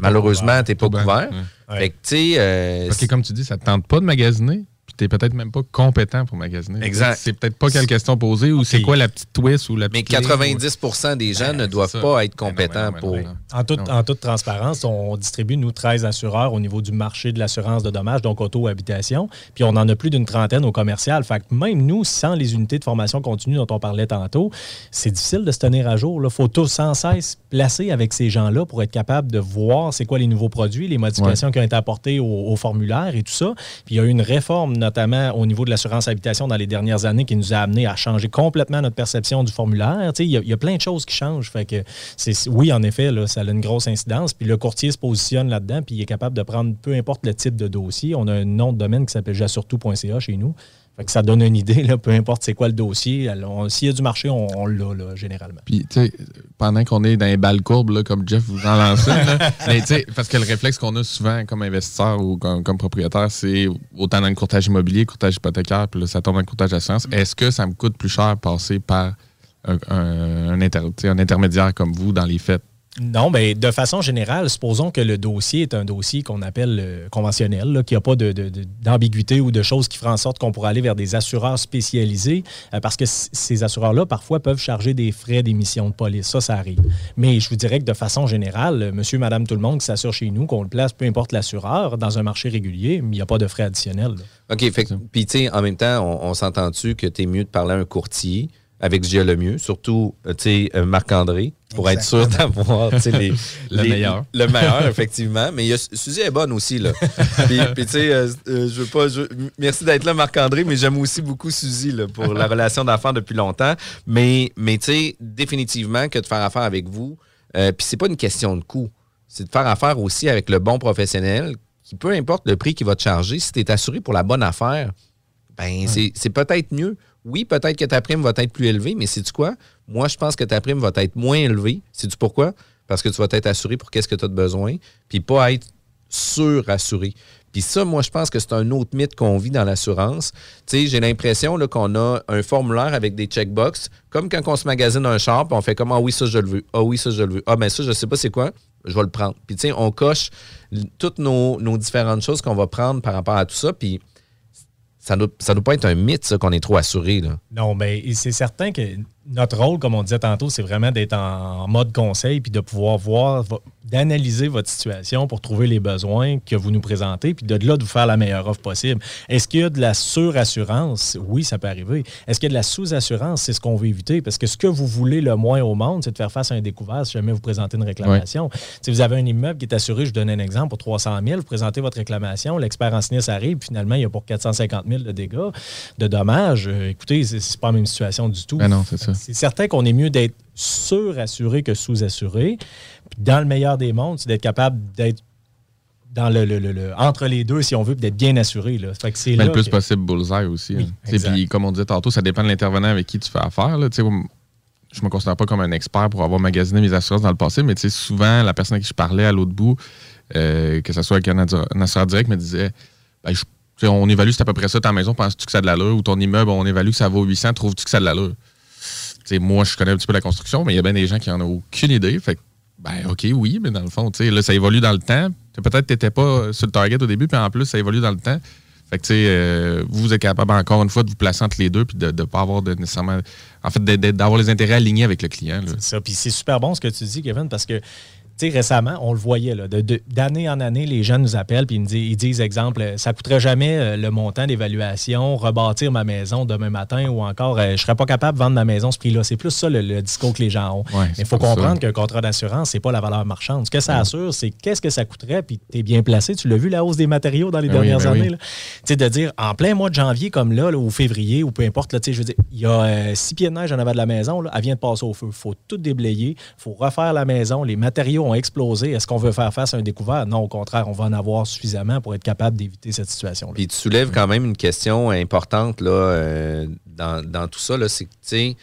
malheureusement, tu n'es pas couvert. Fait que, euh, Parce que comme tu dis, ça ne te tente pas de magasiner, n'es peut-être même pas compétent pour magasiner. Exact. C'est peut-être pas quelle question posée ou c'est quoi la petite twist ou la mais petite. ligne, 90% des gens ne doivent ça. pas être compétents pour. En toute, en toute transparence, on distribue, nous, 13 assureurs au niveau du marché de l'assurance de dommages, donc auto-habitation. Puis on en a plus d'une trentaine au commercial. Fait que même nous, sans les unités de formation continue dont on parlait tantôt, c'est difficile de se tenir à jour. Il faut tous sans cesse placer avec ces gens-là pour être capable de voir c'est quoi les nouveaux produits, les modifications qui ont été apportées au, au formulaire et tout ça. Puis il y a eu une réforme, notamment au niveau de l'assurance habitation dans les dernières années, qui nous a amené à changer complètement notre perception du formulaire. Il y, a- plein de choses qui changent. Fait que c'est, oui, en effet, là, ça a une grosse incidence. Puis le courtier se positionne là-dedans, puis il est capable de prendre peu importe le type de dossier. On a un nom de domaine qui s'appelle jassurtout.ca chez nous. Fait que ça donne une idée, là, peu importe c'est quoi le dossier. S'il y a du marché, on, on l'a là, généralement. Puis, tu sais, pendant qu'on est dans les balles courbes, là, comme Jeff vous en mais sais, parce que le réflexe qu'on a souvent comme investisseur ou comme, comme propriétaire, c'est autant dans le courtage immobilier, courtage hypothécaire, puis là, ça tombe dans le courtage d'assurance. Est-ce que ça me coûte plus cher passer par un, un- un inter- un intermédiaire comme vous dans les faits? Non, mais de façon générale, supposons que le dossier est un dossier qu'on appelle euh, conventionnel, qu'il n'y a pas d'ambiguïté ou de choses qui feraient en sorte qu'on pourrait aller vers des assureurs spécialisés, euh, parce que ces assureurs-là, parfois, peuvent charger des frais d'émission de police. Ça, ça arrive. Mais je vous dirais que de façon générale, euh, monsieur, madame, tout le monde qui s'assure chez nous, qu'on le place, peu importe l'assureur, dans un marché régulier, il n'y a pas de frais additionnels. OK, puis tu sais, en même temps, on, on s'entend-tu que tu es mieux de parler à un courtier avec ce le mieux, surtout, euh, euh, Marc-André, pour être sûr d'avoir, Le les- meilleur. Le meilleur, effectivement. Mais il y a, Suzy est bonne aussi, là. puis, puis, tu sais, euh, euh, je veux pas... je- merci d'être là, Marc-André, mais j'aime aussi beaucoup Suzy, là, pour la relation d'affaires depuis longtemps. Mais, mais tu sais, définitivement que de faire affaire avec vous, euh, puis c'est pas une question de coût. C'est de faire affaire aussi avec le bon professionnel qui, peu importe le prix qu'il va te charger, si tu es assuré pour la bonne affaire, ben c'est peut-être mieux. Oui, peut-être que ta prime va être plus élevée, mais sais-tu quoi? Moi, je pense que ta prime va être moins élevée. Sais-tu pourquoi? Parce que tu vas être assuré pour qu'est-ce que tu as besoin, puis pas être surassuré. Puis ça, moi, je pense que c'est un autre mythe qu'on vit dans l'assurance. Tu sais, j'ai l'impression qu'on a un formulaire avec des checkbox, comme quand on se magasine un char, puis on fait comme « Ah oui, ça, je le veux. Ah oui, ça, je le veux. Ah, ben ça, je sais pas c'est quoi. Je vais le prendre. » Puis tu sais, on coche toutes nos, nos différentes choses qu'on va prendre par rapport à tout ça, puis ça ne doit, pas être un mythe, ça, qu'on est trop assuré, là. Non, mais c'est certain que notre rôle, comme on disait tantôt, c'est vraiment d'être en mode conseil puis de pouvoir voir vo- d'analyser votre situation pour trouver les besoins que vous nous présentez, puis de là, de vous faire la meilleure offre possible. Est-ce qu'il y a de la surassurance? Oui, ça peut arriver. Est-ce qu'il y a de la sous-assurance? C'est ce qu'on veut éviter, parce que ce que vous voulez le moins au monde, c'est de faire face à un découvert si jamais vous présentez une réclamation. Si vous avez un immeuble qui est assuré, je donne un exemple, pour 300 000, vous présentez votre réclamation, l'expert en sinistre arrive, puis finalement, il y a pour 450 000 de dégâts, de dommages. Euh, écoutez, c'est c'est pas la même situation du tout. Ben non, c'est ça. C'est certain qu'on est mieux d'être surassuré que sous-assuré. Puis dans le meilleur des mondes, c'est d'être capable d'être dans le, le- le- le- entre les deux, si on veut, puis d'être bien assuré. Là. Fait que c'est Mais là le plus que- possible bullseye aussi. Oui, hein. Puis comme on disait tantôt, ça dépend de l'intervenant avec qui tu fais affaire. Là. Tu sais, moi, Je me considère pas comme un expert pour avoir magasiné mes assurances dans le passé, mais souvent, la personne à qui je parlais à l'autre bout, euh, que ce soit avec un assureur direct, me disait Ben, je- on évalue c'est à peu près ça ta maison, penses-tu que ça a de l'allure? Ou ton immeuble, on évalue que ça vaut 800, trouves-tu que ça a de l'allure? Moi, je connais un petit peu la construction, mais il y a bien des gens qui en ont aucune idée. Fait que, ben, OK, oui, mais dans le fond, là, ça évolue dans le temps. Peut-être que tu pas sur le target au début, puis en plus, ça évolue dans le temps. Fait que, euh, vous êtes capable encore une fois de vous placer entre les deux, puis de ne pas avoir de nécessairement. En fait, d'avoir les intérêts alignés avec le client. là. ça. Puis c'est super bon ce que tu dis, Kevin, parce que tu sais, récemment, on le voyait, là, de- de- d'année en année, les gens nous appellent puis ils, disent, ils disent, exemple, euh, ça coûterait jamais euh, le montant d'évaluation, rebâtir ma maison demain matin ou encore, euh, je serais pas capable de vendre ma maison ce prix-là. C'est plus ça le, le discours que les gens ont. Ouais, Mais il faut comprendre qu'un contrat d'assurance, c'est pas la valeur marchande. Ce que ça assure, c'est qu'est-ce que ça coûterait, puis tu es bien placé. Tu l'as vu, la hausse des matériaux dans les Ben oui, dernières ben oui. années. là. Tu sais, de dire, en plein mois de janvier, comme là, là, ou février, ou peu importe, là, tu sais, je veux dire, il y a euh, six pieds de neige en avant de la maison, là, elle vient de passer au feu. Il faut tout déblayer, il faut refaire la maison, les matériaux ont explosé. Est-ce qu'on veut faire face à un découvert? Non, au contraire, on va en avoir suffisamment pour être capable d'éviter cette situation-là. Puis tu soulèves quand même une question importante euh, dans, tout ça. C'est que,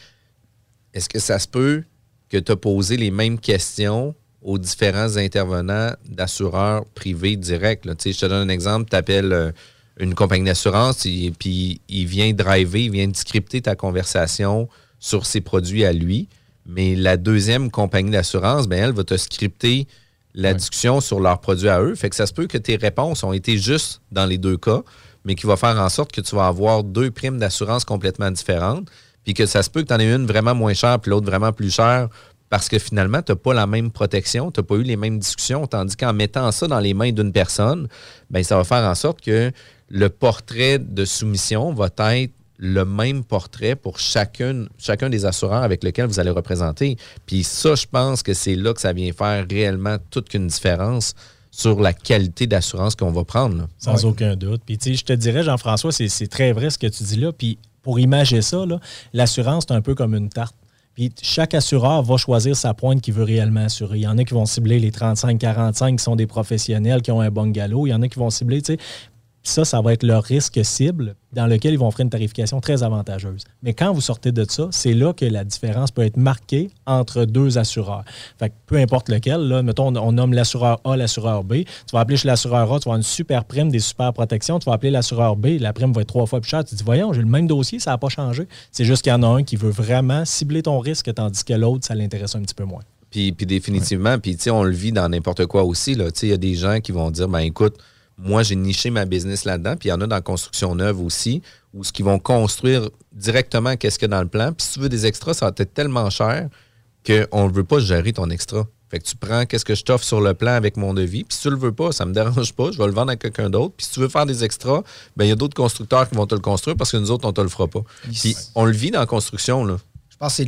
est-ce que ça se peut que tu as posé les mêmes questions aux différents intervenants d'assureurs privés directs? Je te donne un exemple. Tu appelles une compagnie d'assurance, et- puis il vient driver, il vient scripter ta conversation sur ses produits à lui. Mais la deuxième compagnie d'assurance, ben, elle va te scripter la discussion sur leurs produits à eux. Fait que ça se peut que tes réponses ont été justes dans les deux cas, mais qui va faire en sorte que tu vas avoir deux primes d'assurance complètement différentes, puis que ça se peut que tu en aies une vraiment moins chère, puis l'autre vraiment plus chère, parce que finalement, tu n'as pas la même protection, tu n'as pas eu les mêmes discussions, tandis qu'en mettant ça dans les mains d'une personne, ben, ça va faire en sorte que le portrait de soumission va être le même portrait pour chacune, chacun des assureurs avec lesquels vous allez représenter. Puis ça, je pense que c'est là que ça vient faire réellement toute une différence sur la qualité d'assurance qu'on va prendre. là. Sans aucun doute. Puis, tu sais, je te dirais, Jean-François, c'est c'est très vrai ce que tu dis là. Puis, pour imager ça, là, l'assurance, c'est un peu comme une tarte. Puis, chaque assureur va choisir sa pointe qu'il veut réellement assurer. Il y en a qui vont cibler les 35-45 qui sont des professionnels, qui ont un bon galop. Il y en a qui vont cibler, tu sais, ça, ça va être leur risque cible dans lequel ils vont offrir une tarification très avantageuse. Mais quand vous sortez de ça, c'est là que la différence peut être marquée entre deux assureurs. Fait que peu importe lequel, là, mettons, on, on nomme l'assureur A, l'assureur B. Tu vas appeler chez l'assureur A, tu vas avoir une super prime, des super protections. Tu vas appeler l'assureur B, la prime va être trois fois plus chère. Tu te dis, voyons, j'ai le même dossier, ça n'a pas changé. C'est juste qu'il y en a un qui veut vraiment cibler ton risque, tandis que l'autre, ça l'intéresse un petit peu moins. Puis, puis définitivement, puis on le vit dans n'importe quoi aussi. Il y a des gens qui vont dire, ben écoute, moi j'ai niché ma business là-dedans, puis il y en a dans la construction neuve aussi, où ce qu'ils vont construire directement qu'est-ce qu'il y a dans le plan. Puis si tu veux des extras, ça va être tellement cher qu'on ne veut pas gérer ton extra. Fait que tu prends qu'est-ce que je t'offre sur le plan avec mon devis. Puis si tu le veux pas, ça me dérange pas, je vais le vendre à quelqu'un d'autre. Puis si tu veux faire des extras, ben il y a d'autres constructeurs qui vont te le construire parce que nous autres, on te le fera pas. Puis on le vit dans la construction, là. Je pense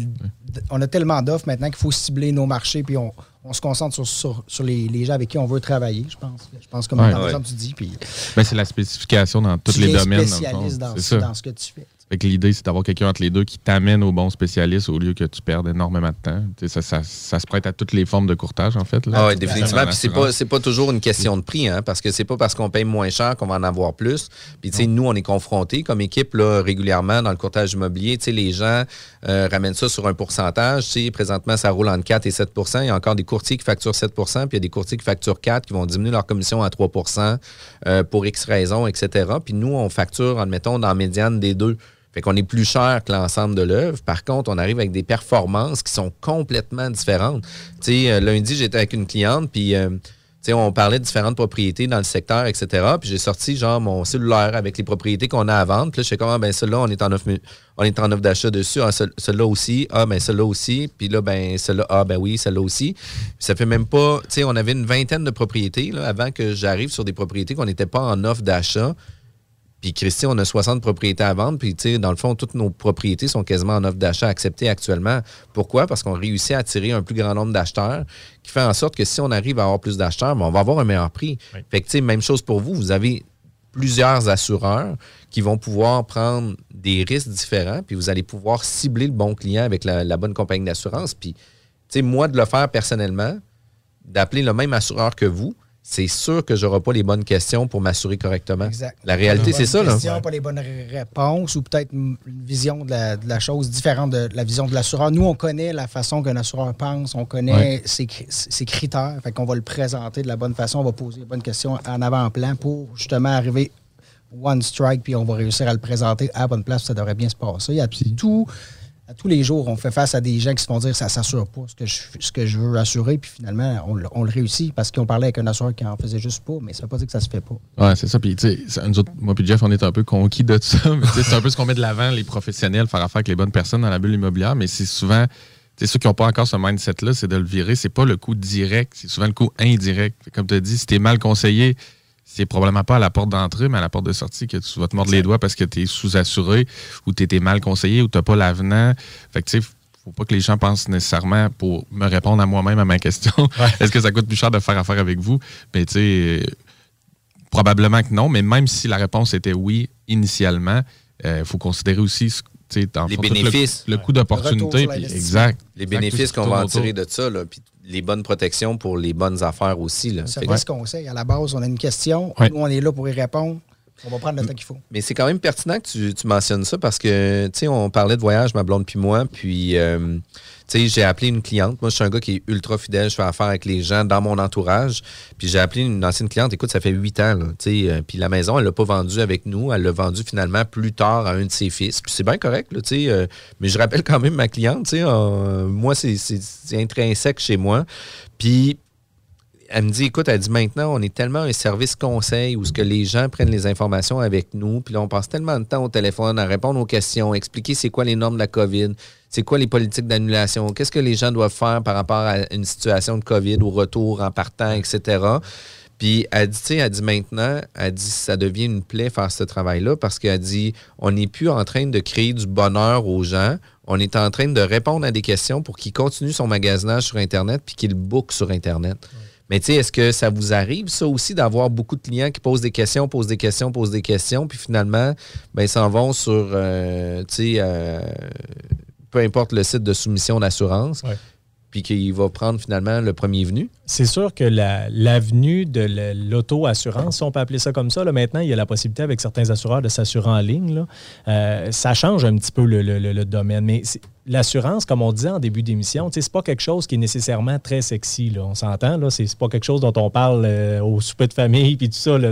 qu'on a tellement d'offres maintenant qu'il faut cibler nos marchés puis on, on se concentre sur, sur, sur les, les gens avec qui on veut travailler, je pense. Je pense comme Ouais. par Ouais. exemple tu dis. Puis Ben, c'est la spécification dans tous les es domaines. dans le spécialiste fond. dans, ce- dans ce que tu fais. Fait que l'idée, c'est d'avoir quelqu'un entre les deux qui t'amène au bon spécialiste au lieu que tu perdes énormément de temps. Ça, ça, ça se prête à toutes les formes de courtage, en fait. là. Ah oui, définitivement. Puis c'est pas, pas toujours une question de prix, hein, parce que c'est pas parce qu'on paye moins cher qu'on va en avoir plus. Puis, tu sais, nous, on est confrontés comme équipe là, régulièrement dans le courtage immobilier. Tu sais, les gens euh, ramènent ça sur un pourcentage. Tu sais, présentement, ça roule entre 4 et 7% Il y a encore des courtiers qui facturent 7% puis il y a des courtiers qui facturent 4 qui vont diminuer leur commission à 3% euh, pour X raisons, etc. Puis nous, on facture, admettons, dans la médiane des deux. Fait qu'on est plus cher que l'ensemble de l'œuvre. Par contre, on arrive avec des performances qui sont complètement différentes. Tu sais, euh, lundi, j'étais avec une cliente, puis euh, sais, on parlait de différentes propriétés dans le secteur, etc. Puis j'ai sorti genre mon cellulaire avec les propriétés qu'on a à vendre. Là, je sais comment, ben celle-là, on est en offre, on est en offre d'achat dessus. Ah, celle- celle-là aussi. Ah, ben celle-là aussi. Puis là, ben celle-là, ah, ben oui, celle-là aussi. Ça fait même pas, tu sais, on avait une vingtaine de propriétés là, avant que j'arrive sur des propriétés qu'on n'était pas en offre d'achat. Puis Christy, on a 60 propriétés à vendre. Puis, tu sais, dans le fond, toutes nos propriétés sont quasiment en offre d'achat acceptées actuellement. Pourquoi? Parce qu'on réussit à attirer un plus grand nombre d'acheteurs, qui fait en sorte que si on arrive à avoir plus d'acheteurs, ben, on va avoir un meilleur prix. Fait que, tu sais, même chose pour vous. Vous avez plusieurs assureurs qui vont pouvoir prendre des risques différents, puis vous allez pouvoir cibler le bon client avec la, la bonne compagnie d'assurance. Puis, tu sais, moi, de le faire personnellement, d'appeler le même assureur que vous, c'est sûr que je n'aurai pas les bonnes questions pour m'assurer correctement. Exact. La réalité, c'est les ça. Là. questions, Pas les bonnes ré- réponses ou peut-être une vision de la, de la chose différente de la vision de l'assureur. Nous, on connaît la façon qu'un assureur pense, on connaît Ouais. ses, cri- ses critères. Fait qu'on va le présenter de la bonne façon, on va poser les bonnes questions en avant-plan pour justement arriver one strike, puis on va réussir à le présenter à la bonne place, ça devrait bien se passer. Il y a tout. Tous les jours, on fait face à des gens qui se font dire ça ne s'assure pas ce que, je, veux assurer, puis finalement, on, le- réussit parce qu'on parlait avec un assureur qui en faisait juste pas, mais ça ne veut pas dire que ça se fait pas. Ouais, c'est ça. Puis, tu nous moi puis Jeff, on est un peu conquis de ça. C'est un peu ce qu'on met de l'avant, les professionnels, faire affaire avec les bonnes personnes dans la bulle immobilière. Mais c'est souvent, sais, ceux qui n'ont pas encore ce mindset-là, c'est de le virer. C'est pas le coût direct, c'est souvent le coût indirect. Comme tu as dit, si tu es mal conseillé, c'est probablement pas à la porte d'entrée, mais à la porte de sortie que tu vas te mordre les doigts parce que tu es sous-assuré ou tu étais mal conseillé ou tu n'as pas l'avenant. Fait que, tu sais, faut pas que les gens pensent nécessairement pour me répondre à moi-même à ma question. Est-ce que ça coûte plus cher de faire affaire avec vous? Mais tu sais, euh, probablement que non, mais même si la réponse était oui initialement, il faut considérer aussi ce- les le- bénéfices. le, coût d'opportunité. puis Exact. Les Exact, bénéfices qu'on va en tirer de ça, là, puis les bonnes protections pour les bonnes affaires aussi. Fait que- ce conseil. À la base, on a une question. Nous, on est là pour y répondre. On va prendre le temps qu'il faut. Mais c'est quand même pertinent que tu, tu mentionnes ça parce que, tu sais, on parlait de voyage, ma blonde puis moi, puis, euh, tu sais, j'ai appelé une cliente. Moi, je suis un gars qui est ultra fidèle, je fais affaire avec les gens dans mon entourage. Puis j'ai appelé une ancienne cliente, écoute, ça fait huit ans, tu sais, euh, puis la maison, elle l'a pas vendue avec nous, elle l'a vendue finalement plus tard à un de ses fils. Puis c'est bien correct, tu sais, euh, mais je rappelle quand même ma cliente, tu sais, moi, c'est intrinsèque chez moi. Puis elle me dit, écoute, elle dit maintenant, on est tellement un service conseil où ce que les gens prennent les informations avec nous, puis là, on passe tellement de temps au téléphone à répondre aux questions, expliquer c'est quoi les normes de la COVID, c'est quoi les politiques d'annulation, qu'est-ce que les gens doivent faire par rapport à une situation de COVID, au retour, en partant, etc. Puis elle dit, tu sais, elle dit maintenant, elle dit, ça devient une plaie faire ce travail-là parce qu'elle dit, on n'est plus en train de créer du bonheur aux gens, on est en train de répondre à des questions pour qu'ils continuent son magasinage sur Internet puis qu'ils bookent sur Internet. Mais tu sais, est-ce que ça vous arrive, ça aussi, d'avoir beaucoup de clients qui posent des questions, posent des questions, posent des questions, puis finalement, ben, ils s'en vont sur, euh, tu sais, euh, peu importe le site de soumission d'assurance, puis qu'il va prendre finalement le premier venu? C'est sûr que la- l'avenue de la- l'auto-assurance, si on peut appeler ça comme ça, là, maintenant, il y a la possibilité avec certains assureurs de s'assurer en ligne. là. Euh, ça change un petit peu le, domaine. Mais l'assurance, comme on disait en début d'émission, c'est pas quelque chose qui est nécessairement très sexy. Là. On s'entend, là, c'est pas quelque chose dont on parle euh, au souper de famille puis tout ça. Là,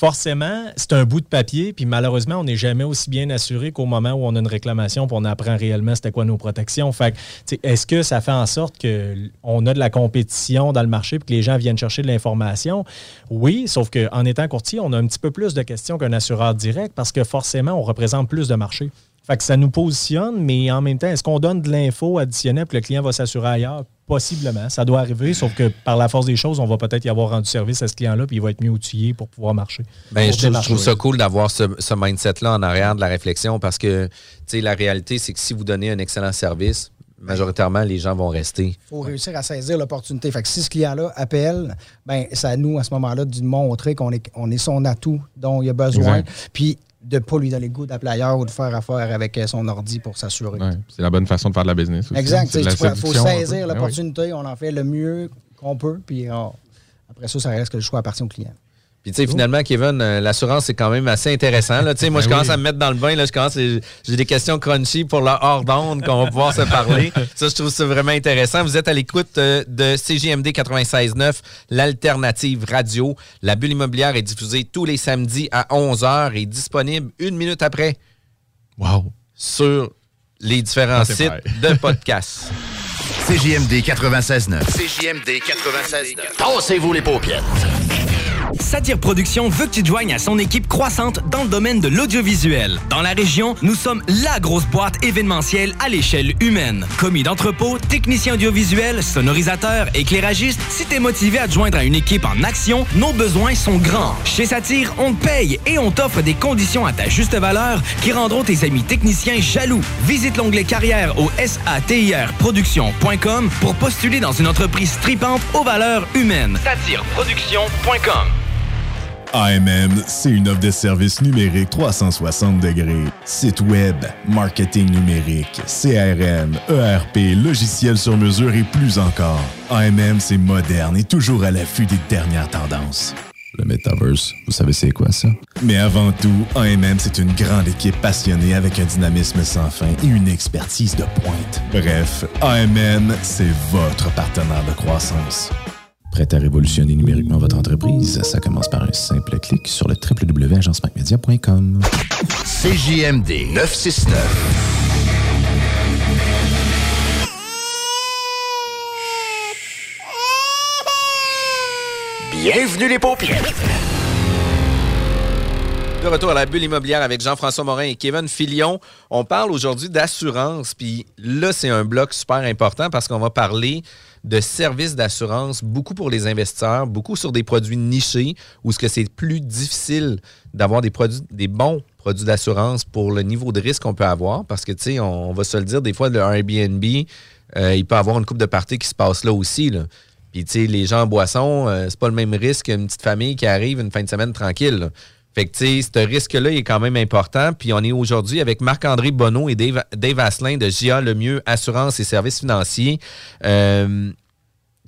forcément, c'est un bout de papier, puis malheureusement, on n'est jamais aussi bien assuré qu'au moment où on a une réclamation, puis on apprend réellement c'était quoi nos protections. Fait que, est-ce que ça fait en sorte qu'on a de la compétition dans le marché, puis que les gens viennent chercher de l'information? Oui, sauf qu'en étant courtier, on a un petit peu plus de questions qu'un assureur direct, parce que forcément, on représente plus de marché. Fait que ça nous positionne, mais en même temps, est-ce qu'on donne de l'info additionnelle puis le client va s'assurer ailleurs? Possiblement. Ça doit arriver, sauf que par la force des choses, on va peut-être y avoir rendu service à ce client-là, puis il va être mieux outillé pour pouvoir marcher. Ben, Pour je, trouve, je démarcher. trouve ça cool d'avoir ce, ce mindset-là en arrière de la réflexion parce que tu sais, la réalité, c'est que si vous donnez un excellent service, majoritairement, les gens vont rester. Il faut réussir à saisir l'opportunité. Fait que si ce client-là appelle, ben, c'est à nous, à ce moment-là, de lui montrer qu'on est, on est son atout dont il a besoin. Exact. Puis de ne pas lui donner le goût d'appeler ailleurs ou de faire affaire avec euh, son ordi pour s'assurer. Ouais, c'est la bonne façon de faire de la business. aussi. Exact. Il faut saisir Ben l'opportunité. On en fait le mieux qu'on peut. Puis on- après ça, ça reste que le choix appartient au client. Puis, tu sais, finalement, Kevin, euh, l'assurance, c'est quand même assez intéressant. Là. Tu sais, moi, je Ben commence oui. à me mettre dans le bain. Là, je commence, j'ai j'ai des questions crunchy pour le hors d'onde qu'on va pouvoir se parler. Ça, je trouve ça vraiment intéressant. Vous êtes à l'écoute euh, de CGMD 96.9, l'alternative radio. La bulle immobilière est diffusée tous les samedis à 11h et disponible une minute après. Wow. Sur les différents Ah, sites de podcast. CJMD 96.9. CJMD 96.9. Tassez-vous les paupières. Satire Productions veut que tu te joignes à son équipe croissante dans le domaine de l'audiovisuel. Dans la région, nous sommes la grosse boîte événementielle à l'échelle humaine. Commis d'entrepôt, technicien audiovisuel, sonorisateur, éclairagiste, si t'es motivé à te joindre à une équipe en action, nos besoins sont grands. Chez Satire, on te paye et on t'offre des conditions à ta juste valeur qui rendront tes amis techniciens jaloux. Visite l'onglet carrière au satirproduction.com pour postuler dans une entreprise tripante aux valeurs humaines. Satireproduction.com AMM, c'est une offre de services numériques 360 degrés. Site web, marketing numérique, CRM, ERP, logiciel sur mesure et plus encore. AMM, c'est moderne et toujours à l'affût des dernières tendances. Le Metaverse, vous savez c'est quoi ça? Mais avant tout, AMM, c'est une grande équipe passionnée avec un dynamisme sans fin et une expertise de pointe. Bref, AMM, c'est votre partenaire de croissance. Prêt à révolutionner numériquement votre entreprise? Ça commence par un simple clic sur le www.agencemacmedia.com. CJMD 969. Bienvenue les paupières. De retour à la bulle immobilière avec Jean-François Morin et Kevin Filion. On parle aujourd'hui d'assurance. Puis là, c'est un bloc super important parce qu'on va parler de services d'assurance, beaucoup pour les investisseurs, beaucoup sur des produits nichés où ce que c'est plus difficile d'avoir des produits, des bons produits d'assurance pour le niveau de risque qu'on peut avoir. Parce que, tu sais, on, va se le dire, des fois, le Airbnb, euh, il peut avoir une coupe de parties qui se passe là aussi. Puis, tu sais, les gens en boisson, euh, c'est pas le même risque qu'une petite famille qui arrive une fin de semaine tranquille. Fait que, tu sais, ce risque-là est quand même important. Puis, on est aujourd'hui avec Marc-André Bonneau et Dave, Dave Asselin de JA Lemieux Assurance et Services financiers. Euh,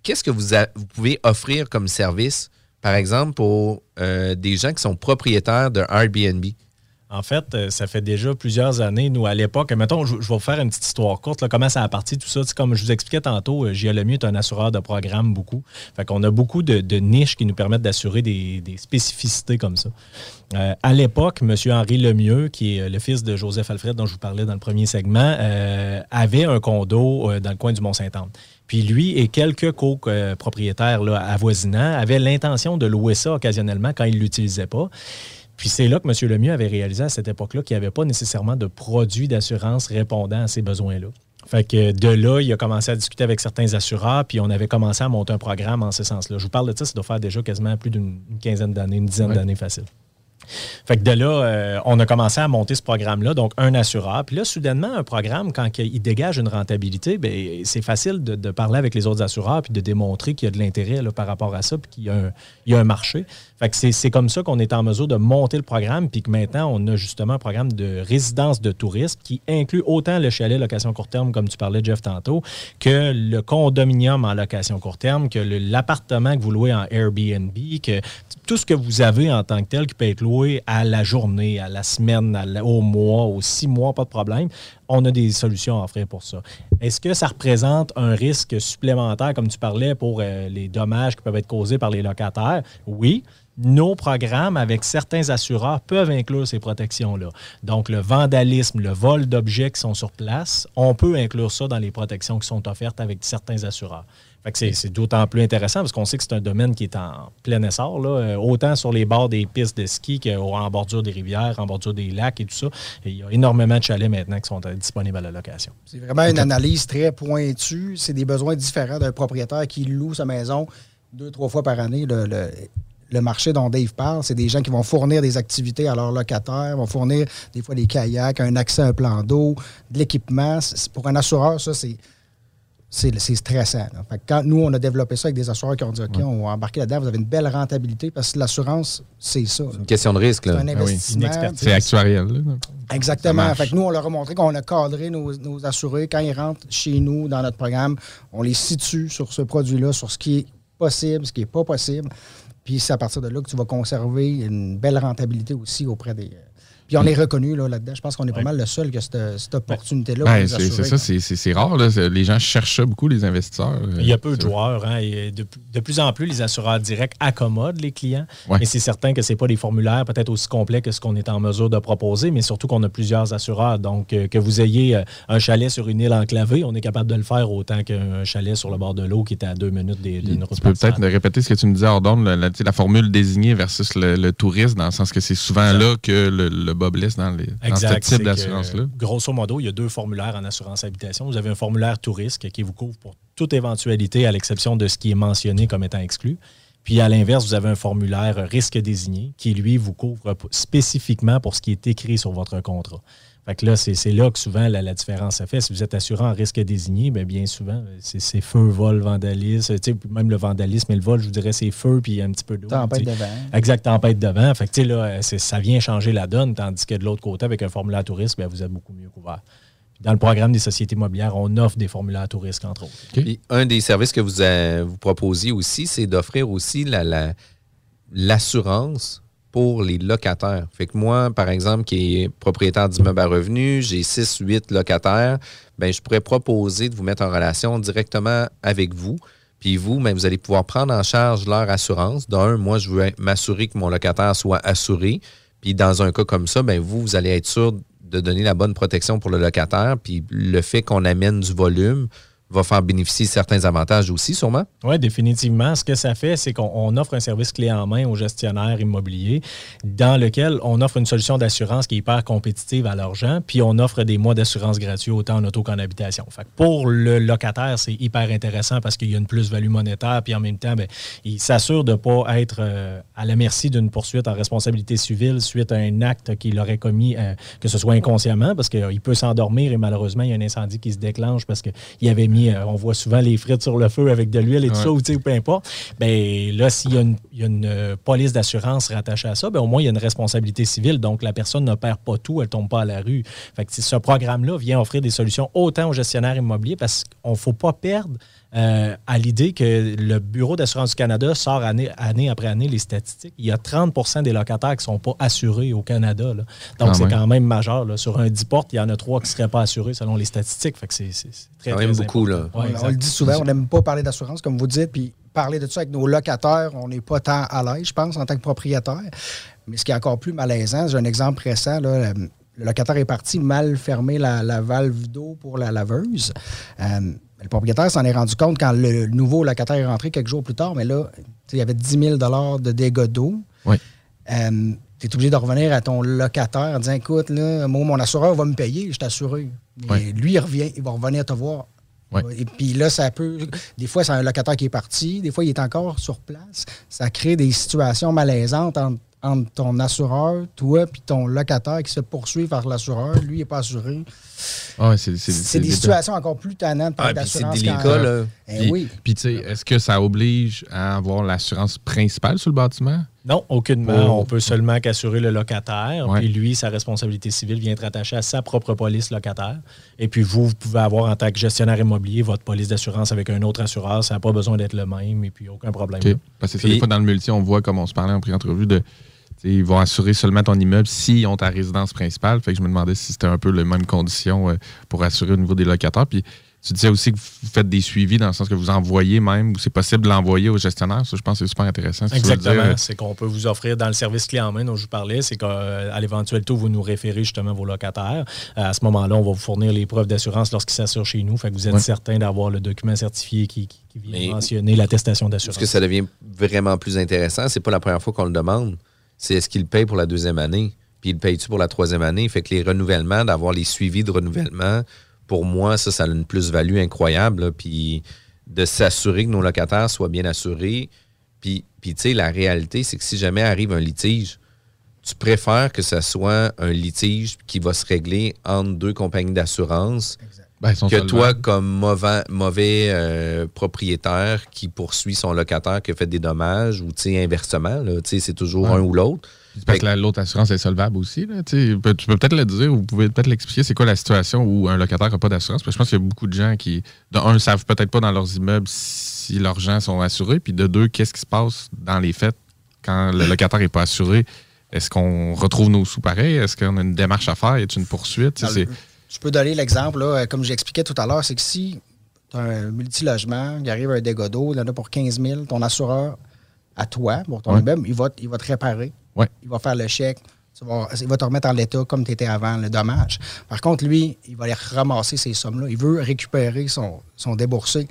Qu'est-ce que vous pouvez offrir comme service, par exemple, pour euh, des gens qui sont propriétaires de Airbnb? En fait, euh, ça fait déjà plusieurs années, nous, à l'époque, mettons, je, vais vous faire une petite histoire courte, là, comment ça a parti, tout ça. Comme je vous expliquais tantôt, euh, JA Lemieux est un assureur de programme beaucoup. Fait qu'on a beaucoup de, niches qui nous permettent d'assurer des, spécificités comme ça. Euh, à l'époque, M. Henri Lemieux, qui est euh, le fils de Joseph Alfred, dont je vous parlais dans le premier segment, euh, avait un condo euh, dans le coin du Mont-Saint-Anne. Puis lui et quelques copropriétaires avoisinants avaient l'intention de louer ça occasionnellement quand ils ne l'utilisaient pas. Puis c'est là que M. Lemieux avait réalisé à cette époque-là qu'il n'y avait pas nécessairement de produits d'assurance répondant à ces besoins-là. Fait que de là, il a commencé à discuter avec certains assureurs, puis on avait commencé à monter un programme en ce sens-là. Je vous parle de ça, ça doit faire déjà quasiment plus d'une une quinzaine d'années, une dizaine d'années facile. Fait que de là, euh, on a commencé à monter ce programme-là, donc un assureur. Puis là, soudainement, un programme, quand il dégage une rentabilité, ben, c'est facile de, parler avec les autres assureurs puis de démontrer qu'il y a de l'intérêt par rapport à ça puis qu'il y a un, marché. Fait que c'est comme ça qu'on est en mesure de monter le programme puis que maintenant, on a justement un programme de résidence de tourisme qui inclut autant le chalet location court terme, comme tu parlais, Jeff, tantôt, que le condominium en location court terme, que l'appartement que vous louez en Airbnb, que tout ce que vous avez en tant que tel qui peut être loué à la journée, à la semaine, au mois, aux six mois, pas de problème. On a des solutions à offrir pour ça. Est-ce que ça représente un risque supplémentaire, comme tu parlais, pour euh, les dommages qui peuvent être causés par les locataires? Oui. Nos programmes avec certains assureurs peuvent inclure ces protections-là. Donc, le vandalisme, le vol d'objets qui sont sur place, on peut inclure ça dans les protections qui sont offertes avec certains assureurs. C'est- d'autant plus intéressant parce qu'on sait que c'est un domaine qui est en plein essor, là, euh, autant sur les bords des pistes de ski qu'en bordure des rivières, en bordure des lacs et tout ça. Il y a énormément de chalets maintenant qui sont euh, disponibles à la location. C'est vraiment une analyse très pointue. C'est des besoins différents d'un propriétaire qui loue sa maison deux, trois fois par année. Le, marché dont Dave parle, c'est des gens qui vont fournir des activités à leurs locataires, vont fournir des fois des kayaks, un accès à un plan d'eau, de l'équipement. Pour un assureur, ça, c'est. C'est c'est stressant. là. Fait que quand nous, on a développé ça avec des assureurs qui ont dit OK, on va embarquer là-dedans, vous avez une belle rentabilité parce que l'assurance, c'est ça. là. Une question de risque. Là. C'est un investissement. C'est actuariel. là. Exactement. Fait que nous, on leur a montré qu'on a cadré nos, nos assurés. Quand ils rentrent chez nous, dans notre programme, on les situe sur ce produit-là, sur ce qui est possible, ce qui n'est pas possible. Puis c'est à partir de là que tu vas conserver une belle rentabilité aussi auprès des. Euh, Puis on est reconnu là, là-dedans. Je pense qu'on est pas mal le seul qui a cette, cette opportunité-là. Ben, nous c'est assurer. c'est ça, c'est- c'est rare. là. Les gens cherchent ça beaucoup, les investisseurs. Il y a peu de joueurs. hein, et de, de plus en plus, les assureurs directs accommodent les clients. Ouais. Mais c'est certain que ce pas des formulaires peut-être aussi complets que ce qu'on est en mesure de proposer, mais surtout qu'on a plusieurs assureurs. Donc, euh, que vous ayez euh, un chalet sur une île enclavée, on est capable de le faire autant qu'un chalet sur le bord de l'eau qui est à deux minutes des- d'une route Tu peux principale. peut-être répéter ce que tu me disais, Ordonne, la, la formule désignée versus le, le tourisme, dans le sens que c'est souvent là que le, le bas blesse dans, les, dans ce type d'assurance-là. Grosso modo, il y a deux formulaires en assurance habitation. Vous avez un formulaire tout risque qui vous couvre pour toute éventualité, à l'exception de ce qui est mentionné comme étant exclu. Puis à l'inverse, vous avez un formulaire risque désigné qui, lui, vous couvre spécifiquement pour ce qui est écrit sur votre contrat. Fait que là, c'est c'est là que souvent la, la différence se fait. Si vous êtes assurant en risque désigné, bien, bien souvent, c'est feu, vol, vandalisme. Tu sais, même le vandalisme et le vol, je vous dirais, c'est feu puis un petit peu d'eau. Tempête de vent. Exact, tempête de vent. Fait que, là, c'est- ça vient changer la donne, tandis que de l'autre côté, avec un formulaire touriste, ben, vous êtes beaucoup mieux couvert. Dans le programme des sociétés immobilières, on offre des formulaires touristes, entre autres. Puis un des services que vous, euh, vous proposiez aussi, c'est d'offrir aussi la- la- l'assurance pour les locataires. Fait que moi, par exemple, qui est propriétaire d'immeuble à revenus, j'ai 6, 8 locataires, ben, je pourrais proposer de vous mettre en relation directement avec vous. Puis vous, ben, vous allez pouvoir prendre en charge leur assurance. D'un, moi, je veux m'assurer que mon locataire soit assuré. Puis dans un cas comme ça, ben, vous, vous allez être sûr de donner la bonne protection pour le locataire. Puis le fait qu'on amène du volume va faire bénéficier certains avantages aussi, sûrement. Oui, définitivement. Ce que ça fait, c'est qu'on on offre un service clé en main aux gestionnaires immobiliers dans lequel on offre une solution d'assurance qui est hyper compétitive à leurs gens, puis on offre des mois d'assurance gratuits autant en auto qu'en habitation. Pour le locataire, c'est hyper intéressant parce qu'il y a une plus-value monétaire, puis en même temps, ben, il s'assure de ne pas être euh, à la merci d'une poursuite en responsabilité civile suite à un acte qu'il aurait commis, euh, que ce soit inconsciemment, parce qu'il peut s'endormir et malheureusement, il y a un incendie qui se déclenche parce qu'il avait mis, euh, on voit souvent les frites sur le feu avec de l'huile et tout Ouais. ça, ou peu importe. Ben là, s'il y a une, il y a une, euh, police d'assurance rattachée à ça, ben au moins, il y a une responsabilité civile. Donc, la personne ne perd pas tout, elle ne tombe pas à la rue. Fait que ce programme-là vient offrir des solutions autant aux gestionnaires immobiliers parce qu'on ne faut pas perdre euh, à l'idée que le Bureau d'assurance du Canada sort année, année après année les statistiques. Il y a 30% des locataires qui ne sont pas assurés au Canada. là. Donc, Quand c'est quand même majeur. là. Sur un 10 portes, il y en a trois qui ne seraient pas assurés selon les statistiques. Fait que c'est c'est- c'est très, Quand même beaucoup, là. Ouais, on, le dit souvent, on n'aime pas parler d'assurance, comme vous dites, puis parler de ça avec nos locataires, on n'est pas tant à l'aise, je pense, en tant que propriétaire. Mais ce qui est encore plus malaisant, j'ai un exemple récent, là, le, le locataire est parti mal fermer la, la valve d'eau pour la laveuse. Euh, le propriétaire s'en est rendu compte quand le nouveau locataire est rentré quelques jours plus tard, mais là, il y avait 10 000 de dégâts d'eau. Oui. tu es obligé de revenir à ton locataire en disant Écoute, là, moi, mon assureur va me payer, je t'assure. Mais Ouais. lui, il revient, il va revenir te voir. Et puis là, ça peut. Des fois, c'est un locataire qui est parti, des fois, il est encore sur place. Ça crée des situations malaisantes entre, entre ton assureur, toi, puis ton locataire qui se poursuit par l'assureur. Lui, il n'est pas assuré. Ah ouais, c'est c'est- C'est des des- situations encore plus tannantes Ah, pour puis c'est d'assurance. délicat, quand- là. Eh Puis, oui. puis, tu sais, est-ce que ça oblige à avoir l'assurance principale sur le bâtiment? Non, aucunement. Pour- On peut seulement qu'assurer le locataire. Ouais. Puis lui, sa responsabilité civile vient être attachée à sa propre police locataire. Et puis vous, vous pouvez avoir en tant que gestionnaire immobilier votre police d'assurance avec un autre assureur. Ça n'a pas besoin d'être le même et puis aucun problème. Parce que Puis- des fois, dans le multi, on voit, comme on se parlait en pré-entrevue, de. Ils vont assurer seulement ton immeuble s'ils ont ta résidence principale. Fait que je me demandais si c'était un peu les mêmes conditions euh, pour assurer au niveau des locataires. Puis tu disais aussi que vous faites des suivis dans le sens que vous envoyez même, ou c'est possible de l'envoyer au gestionnaire. Ça, je pense que c'est super intéressant. si Exactement. euh, C'est qu'on peut vous offrir dans le service clé en main dont je vous parlais, c'est qu'à l'éventualité, vous nous référez justement vos locataires. Euh, À ce moment-là, on va vous fournir les preuves d'assurance lorsqu'ils s'assurent chez nous. Fait que vous êtes Ouais. certain d'avoir le document certifié qui, qui- qui vient Mais- mentionner l'attestation Ce d'assurance. que ça devient vraiment plus intéressant, c'est pas la première fois qu'on le demande. C'est est-ce qu'il paye pour la deuxième année? Puis il paye-tu pour la troisième année? Fait que les renouvellements, d'avoir les suivis de renouvellement, pour moi, ça, ça a une plus-value incroyable. Puis de s'assurer que nos locataires soient bien assurés. Puis, puis tu sais, la réalité, c'est que si jamais arrive un litige, tu préfères que ce soit un litige qui va se régler entre deux compagnies d'assurance Ben, que toi, comme mauvais, mauvais euh, propriétaire qui poursuit son locataire qui a fait des dommages ou tu sais, inversement, là, tu sais, c'est toujours Ouais. un ou l'autre. Parce que la- l'autre assurance est solvable aussi. Là, tu peux peut-être le dire, ou vous pouvez peut-être l'expliquer, c'est quoi la situation où un locataire n'a pas d'assurance? Parce que je pense qu'il y a beaucoup de gens qui, de un, ne savent peut-être pas dans leurs immeubles si leurs gens sont assurés, puis de deux, qu'est-ce qui se passe dans les faits quand le locataire n'est pas assuré? est-ce qu'on retrouve nos sous pareils? Est-ce qu'on a une démarche à faire? Y a une poursuite? Je peux donner l'exemple, euh, comme j'expliquais tout à l'heure, c'est que si tu as un multilogement, il arrive un dégât d'eau, il y en a pour 15 000, ton assureur, à toi, pour ton Ouais. immeuble, il va, te- il va te réparer. Ouais. Il va faire le chèque. vas- il va te remettre en l'état comme tu étais avant, le dommage. Par contre, lui, il va aller ramasser ces sommes-là. Il veut récupérer son, son déboursé.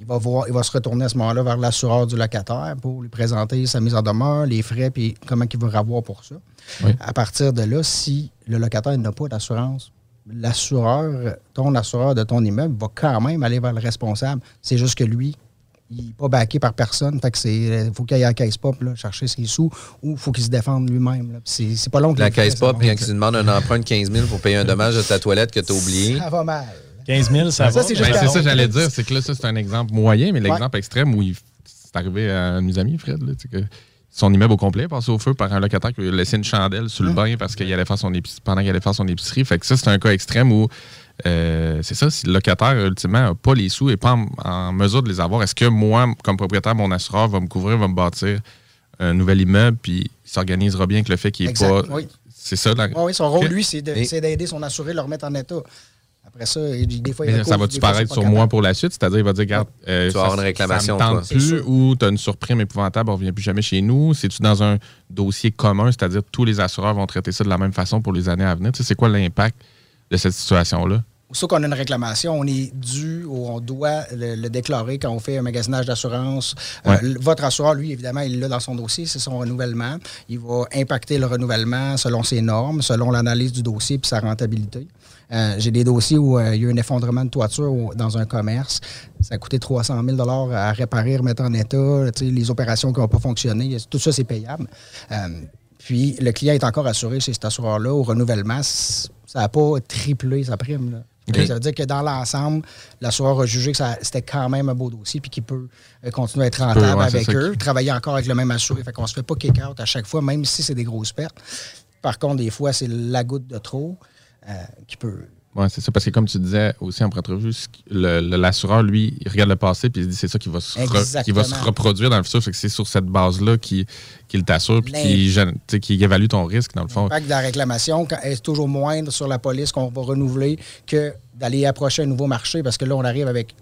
Il va, voir, il va se retourner à ce moment-là vers l'assureur du locataire pour lui présenter sa mise en demeure, les frais, puis comment il veut avoir pour ça. Oui. À partir de là, si le locataire n'a pas d'assurance, l'assureur, ton assureur de ton immeuble va quand même aller vers le responsable. C'est juste que lui, il n'est pas backé par personne. Fait que c'est. faut qu'il aille à la caisse pop là, chercher ses sous ou il faut qu'il se défende lui-même. C'est, c'est pas long que La caisse pop, quand tu demandes un emprunt de 15 000 pour payer un dommage de ta toilette que tu as oublié. Ça va mal. 15 000, ça, Ça, va. c'est Ben, c'est ça, honte. j'allais dire. C'est que là, ça, c'est un exemple moyen, mais l'exemple extrême où il- c'est arrivé à un de mes amis, Fred, là, tu sais, que son immeuble au complet est passé au feu par un locataire qui lui a laissé une chandelle sur le Hum. bain parce qu'il allait faire son épicerie, pendant qu'il allait faire son épicerie. Fait que ça, c'est un cas extrême où euh, c'est ça, si le locataire, ultimement, n'a pas les sous et pas en, en mesure de les avoir, est-ce que moi, comme propriétaire, mon assureur va me couvrir, va me bâtir un nouvel immeuble, puis il s'organisera bien avec le fait qu'il n'est pas. oui. C'est ça, la... Oui, oui, son rôle, lui, c'est, d'aider son assuré à le remettre en état. Après ça, il- des fois, il ça va-tu paraître sur moi pour la suite? C'est-à-dire, il va dire, regarde, euh, Tu vas avoir ça- une réclamation, Ça me tente plus ou tu as une surprime épouvantable, on ne revient plus jamais chez nous. C'est-tu dans un dossier commun, c'est-à-dire tous les assureurs vont traiter ça de la même façon pour les années à venir? Tu sais, c'est quoi l'impact de cette situation-là? Aussitôt qu'on a une réclamation, on est dû ou on doit le, le déclarer quand on fait un magasinage d'assurance. Euh, Ouais. votre assureur, lui, évidemment, il l'a dans son dossier, c'est son renouvellement. Il va impacter le renouvellement selon ses normes, selon l'analyse du dossier puis sa rentabilité. Euh, J'ai des dossiers où euh, il y a eu un effondrement de toiture au- dans un commerce. Ça a coûté 300 000 à réparer, remettre en état. Sais, Les opérations qui n'ont pas fonctionné, tout ça, c'est payable. Euh, puis le client est encore assuré chez cet assureur-là. Au renouvellement, ça n'a pas triplé sa prime. là. Ça veut dire que dans l'ensemble, l'assureur a jugé que c'était quand même un beau dossier puis qu'il peut euh, continuer à être rentable ouais, c'est avec eux, travailler encore avec le même assuré. Fait qu'on se fait pas kick-out à chaque fois, même si c'est des grosses pertes. Par contre, des fois, c'est la goutte de trop euh, qui peut. Oui, c'est ça, parce que comme tu disais aussi en entrevue, ce qui- le- le- l'assureur, lui, il regarde le passé puis il se dit c'est ça qui va, se re- qui va se reproduire dans le futur. Fait que c'est sur cette base-là qu'il t'assure puis qu'il évalue ton risque, dans le fond. L'impact de la réclamation est toujours moindre sur la police qu'on va renouveler que d'aller approcher un nouveau marché parce que là, on arrive avec.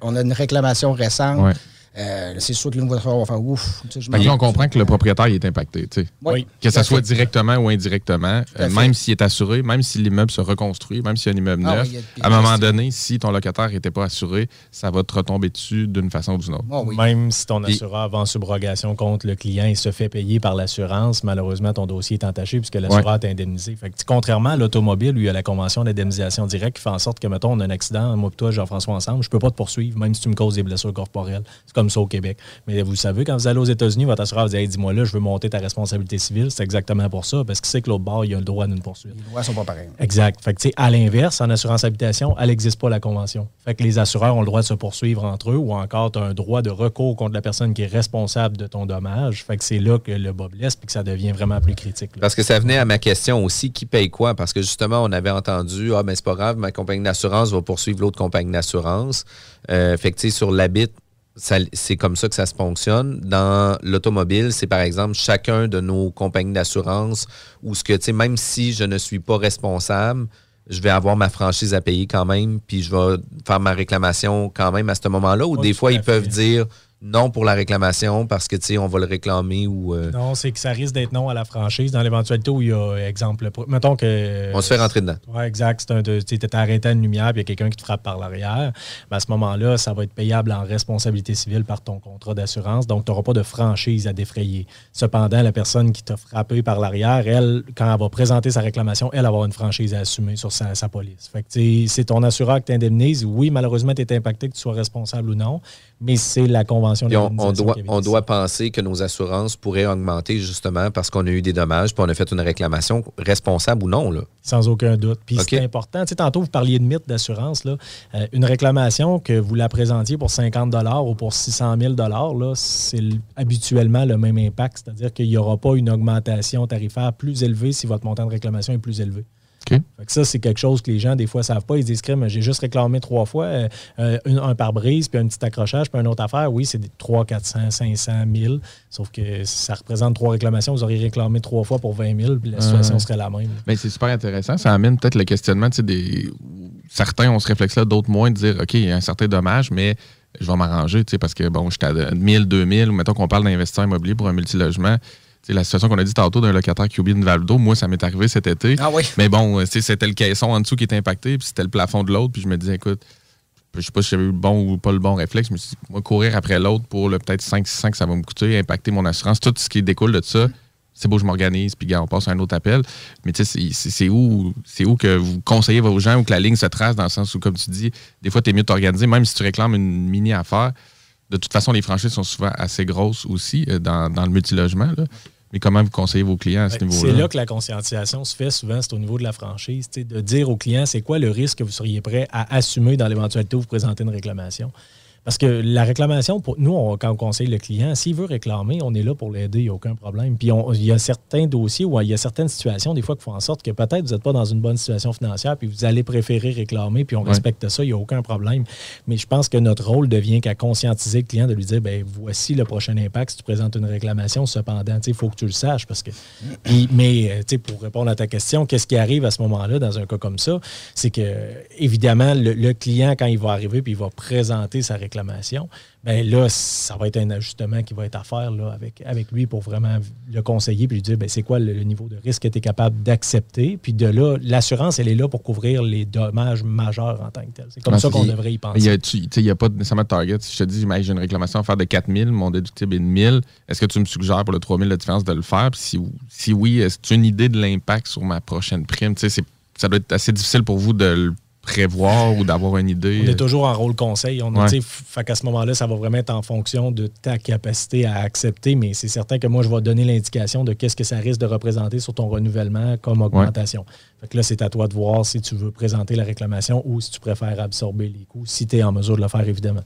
On a une réclamation récente. Ouais. Euh, c'est sûr que le nouveau assureur va faire ouf. là, on comprend que le propriétaire il est impacté. tu sais. Oui. Que ça soit directement ou indirectement, euh, même s'il est assuré, même si l'immeuble se reconstruit, même s'il y a un immeuble Ah neuf, oui, il a- il à un moment donné, si ton locataire n'était pas assuré, ça va te retomber dessus d'une façon ou d'une autre. Ah oui. Même si ton assureur va en subrogation contre le client et se fait payer par l'assurance, malheureusement, ton dossier est entaché puisque l'assureur t'a indemnisé. Fait que, contrairement à l'automobile, où il y a la convention d'indemnisation directe qui fait en sorte que, mettons, on a un accident, moi et toi, Jean-François, ensemble, je peux pas te poursuivre, même si tu me causes des blessures corporelles. C'est comme ça au Québec. Mais vous le savez, quand vous allez aux États-Unis, votre assureur vous dit Hey, dis-moi là, je veux monter ta responsabilité civile. C'est exactement pour ça, parce qu'il sait que l'autre bord, il y a le droit d'une poursuite. Les lois sont pas pareilles. Exact. Fait que, à l'inverse, en assurance habitation, elle n'existe pas la convention. Fait que les assureurs ont le droit de se poursuivre entre eux ou encore tu as un droit de recours contre la personne qui est responsable de ton dommage. Fait que c'est là que le bas blesse puis que ça devient vraiment plus critique. là. Parce que ça venait à ma question aussi, qui paye quoi? Parce que justement, on avait entendu, ah, ben c'est pas grave, ma compagnie d'assurance va poursuivre l'autre compagnie d'assurance. Euh, fait que, tu sais, sur l'habit, c'est comme ça que ça se fonctionne. Dans l'automobile, c'est par exemple chacun de nos compagnies d'assurance où ce que, tu sais, même si je ne suis pas responsable, je vais avoir ma franchise à payer quand même, puis je vais faire ma réclamation quand même à ce moment-là, ou des fois, ils peuvent dire non pour la réclamation parce que, tu sais, on va le réclamer ou... euh, Non, c'est que ça risque d'être non à la franchise dans l'éventualité où il y a, exemple, mettons que. on se fait rentrer dedans. Oui, exact. Tu es arrêté à une lumière puis il y a quelqu'un qui te frappe par l'arrière. Ben, à ce moment-là, ça va être payable en responsabilité civile par ton contrat d'assurance. Donc, tu n'auras pas de franchise à défrayer. Cependant, la personne qui t'a frappé par l'arrière, elle, quand elle va présenter sa réclamation, elle va avoir une franchise à assumer sur sa, sa police. Fait que c'est ton assureur qui t'indemnise. Oui, malheureusement, tu es impacté, que tu sois responsable ou non, mais c'est la convention On, doit, on penser que nos assurances pourraient augmenter justement parce qu'on a eu des dommages, puis on a fait une réclamation responsable ou non. Là. Sans aucun doute. Puis c'est important. Tu sais, tantôt, vous parliez de mythe d'assurance. là. Euh, une réclamation que vous la présentiez pour 50 ou pour 600 000 là, c'est habituellement le même impact. C'est-à-dire qu'il n'y aura pas une augmentation tarifaire plus élevée si votre montant de réclamation est plus élevé. Fait que ça, c'est quelque chose que les gens, des fois, ne savent pas. Ils disent, mais j'ai juste réclamé trois fois, euh, euh, un, pare-brise, puis un petit accrochage, puis une autre affaire. Oui, c'est 3, 400, 500, 1000. Sauf que ça représente trois réclamations. Vous auriez réclamé trois fois pour 20 000, puis la situation serait la même. Mais c'est super intéressant. Ça amène peut-être le questionnement, des... Certains ont ce réflexe-là, d'autres moins, de dire, OK, il y a un certain dommage, mais je vais m'arranger, parce que, bon, j'étais à 1000, 2000, ou mettons qu'on parle d'investisseur immobilier pour un multilogement la situation qu'on a dit tantôt d'un locataire qui oublie une valve d'eau, moi, ça m'est arrivé cet été. Ah oui. Mais bon, euh, c'était le caisson en dessous qui était impacté, puis c'était le plafond de l'autre, puis je me disais, écoute, je sais pas si j'avais eu le bon ou pas le bon réflexe, mais moi, courir après l'autre pour le peut-être 5-600 que ça va me coûter, impacter mon assurance, tout ce qui découle de ça, c'est beau, je m'organise, puis on passe à un autre appel. Mais tu sais, c'est où, où que vous conseillez vos gens ou que la ligne se trace dans le sens où, comme tu dis, des fois, tu es mieux t'organiser, même si tu réclames une mini affaire. De toute façon, les franchises sont souvent assez grosses aussi euh, dans, dans le multilogement. Mais comment vous conseillez vos clients à ce niveau-là? C'est là que la conscientisation se fait souvent, c'est au niveau de la franchise, de dire aux clients c'est quoi le risque que vous seriez prêt à assumer dans l'éventualité où vous présentez une réclamation? Parce que la réclamation, pour nous, quand on conseille le client, s'il veut réclamer, on est là pour l'aider, il n'y a aucun problème. Puis il y a certains dossiers où il y a certaines situations, des fois, qui font en sorte que peut-être vous n'êtes pas dans une bonne situation financière, puis vous allez préférer réclamer, puis on respecte ça, il n'y a aucun problème. Mais je pense que notre rôle devient qu'à conscientiser le client, de lui dire, ben voici le prochain impact si tu présentes une réclamation. Cependant, il faut que tu le saches. parce que Mais euh, pour répondre à ta question, qu'est-ce qui arrive à ce moment-là dans un cas comme ça? C'est que, évidemment, le, le client, quand il va arriver, puis il va présenter sa réclamation, réclamation, ben là, ça va être un ajustement qui va être à faire là, avec, avec lui pour vraiment le conseiller puis lui dire ben, c'est quoi le, niveau de risque que tu es capable d'accepter? Puis de là, l'assurance, elle est là pour couvrir les dommages majeurs en tant que tel. C'est comme ça qu'on devrait y penser. Il n'y a, pas nécessairement de target. Si je te dis, j'ai une réclamation à faire de 4 000, mon déductible est de 1000, est-ce que tu me suggères pour le 3 000 de différence de le faire? Puis si, si oui, est-ce que tu as une idée de l'impact sur ma prochaine prime? ça doit être assez difficile pour vous de le prévoir ou d'avoir une idée? On est toujours en rôle conseil. On ouais. fait qu'à ce moment-là, ça va vraiment être en fonction de ta capacité à accepter, mais c'est certain que moi, je vais donner l'indication de qu'est-ce que ça risque de représenter sur ton renouvellement comme augmentation. Fait que là, c'est à toi de voir si tu veux présenter la réclamation ou si tu préfères absorber les coûts, si tu es en mesure de le faire, évidemment.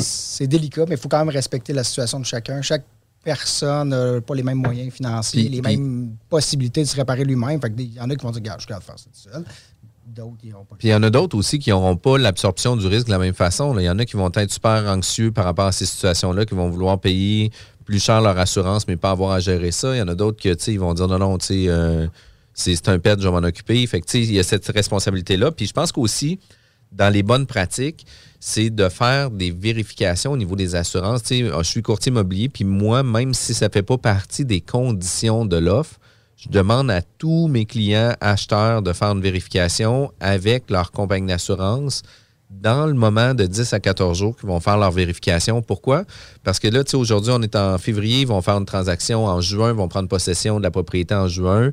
C'est délicat, mais il faut quand même respecter la situation de chacun. Chaque personne n'a pas les mêmes moyens financiers, les mêmes possibilités de se réparer lui-même. Il y en a qui vont dire, regarde, je suis faire ça tout seul. Puis il y en a d'autres aussi qui n'auront pas l'absorption du risque de la même façon. Il y en a qui vont être super anxieux par rapport à ces situations-là, qui vont vouloir payer plus cher leur assurance, mais pas avoir à gérer ça. Il y en a d'autres qui ils vont dire non, non, euh, c'est un pet, je vais m'en occuper. Fait il y a cette responsabilité-là. Puis je pense qu'aussi, dans les bonnes pratiques, c'est de faire des vérifications au niveau des assurances. je suis courtier immobilier, puis moi, même si ça ne fait pas partie des conditions de l'offre, je demande à tous mes clients acheteurs de faire une vérification avec leur compagnie d'assurance dans le moment de 10 à 14 jours qu'ils vont faire leur vérification. Pourquoi? Parce que là, tu sais, aujourd'hui, on est en février, ils vont faire une transaction en juin, ils vont prendre possession de la propriété en juin.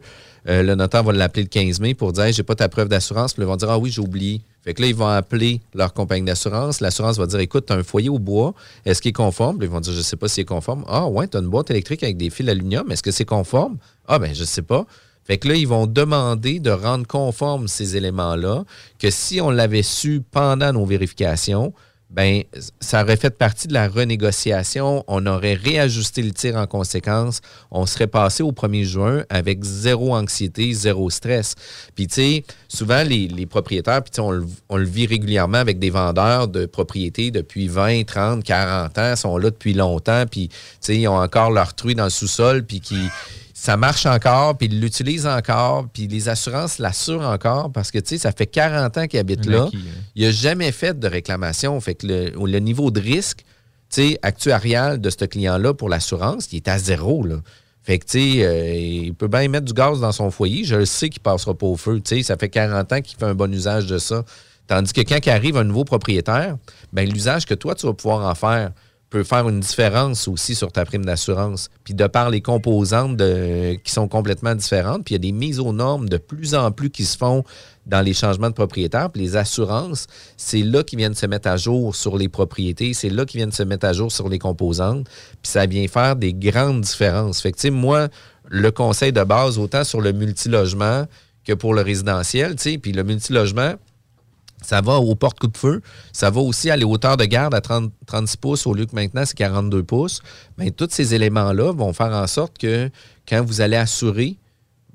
Euh, le notaire va l'appeler le 15 mai pour dire j'ai pas ta preuve d'assurance. Puis ils vont dire Ah oui, j'ai oublié. Fait que là, ils vont appeler leur compagnie d'assurance. L'assurance va dire Écoute, tu as un foyer au bois, est-ce qu'il est conforme? Ils vont dire Je sais pas s'il est conforme. Ah ouais, tu as une boîte électrique avec des fils d'aluminium, est-ce que c'est conforme? Ah ben, je sais pas. Fait que là, ils vont demander de rendre conforme ces éléments-là, que si on l'avait su pendant nos vérifications, ben ça aurait fait partie de la renégociation. On aurait réajusté le tir en conséquence. On serait passé au 1er juin avec zéro anxiété, zéro stress. Puis, tu sais, souvent, les, propriétaires, puis on, le, on le vit régulièrement avec des vendeurs de propriétés depuis 20, 30, 40 ans, sont là depuis longtemps, puis, tu sais, ils ont encore leur truie dans le sous-sol, puis qui ça marche encore, puis ils l'utilisent encore, puis les assurances l'assurent encore parce que, tu sais, ça fait 40 ans qu'ils habitent là. Il n'a jamais fait de réclamation. Fait que le, niveau de risque, tu sais, actuarial de ce client-là pour l'assurance, il est à zéro, là. Fait que, tu sais, euh, il peut bien mettre du gaz dans son foyer. Je le sais qu'il passera pas au feu. Tu sais, ça fait 40 ans qu'il fait un bon usage de ça. Tandis que quand il arrive un nouveau propriétaire, ben l'usage que toi, tu vas pouvoir en faire, peut faire une différence aussi sur ta prime d'assurance. Puis de par les composantes qui sont complètement différentes, puis il y a des mises aux normes de plus en plus qui se font dans les changements de propriétaires. Puis les assurances, c'est là qu'ils viennent se mettre à jour sur les propriétés, c'est là qu'ils viennent se mettre à jour sur les composantes. Puis ça vient faire des grandes différences. Fait que, moi, le conseil de base, autant sur le multilogement que pour le résidentiel, puis le multilogement, ça va aux portes coup de feu. Ça va aussi à les hauteurs de garde à 30, 36 pouces au lieu que maintenant c'est 42 pouces. Tous ces éléments-là vont faire en sorte que quand vous allez assurer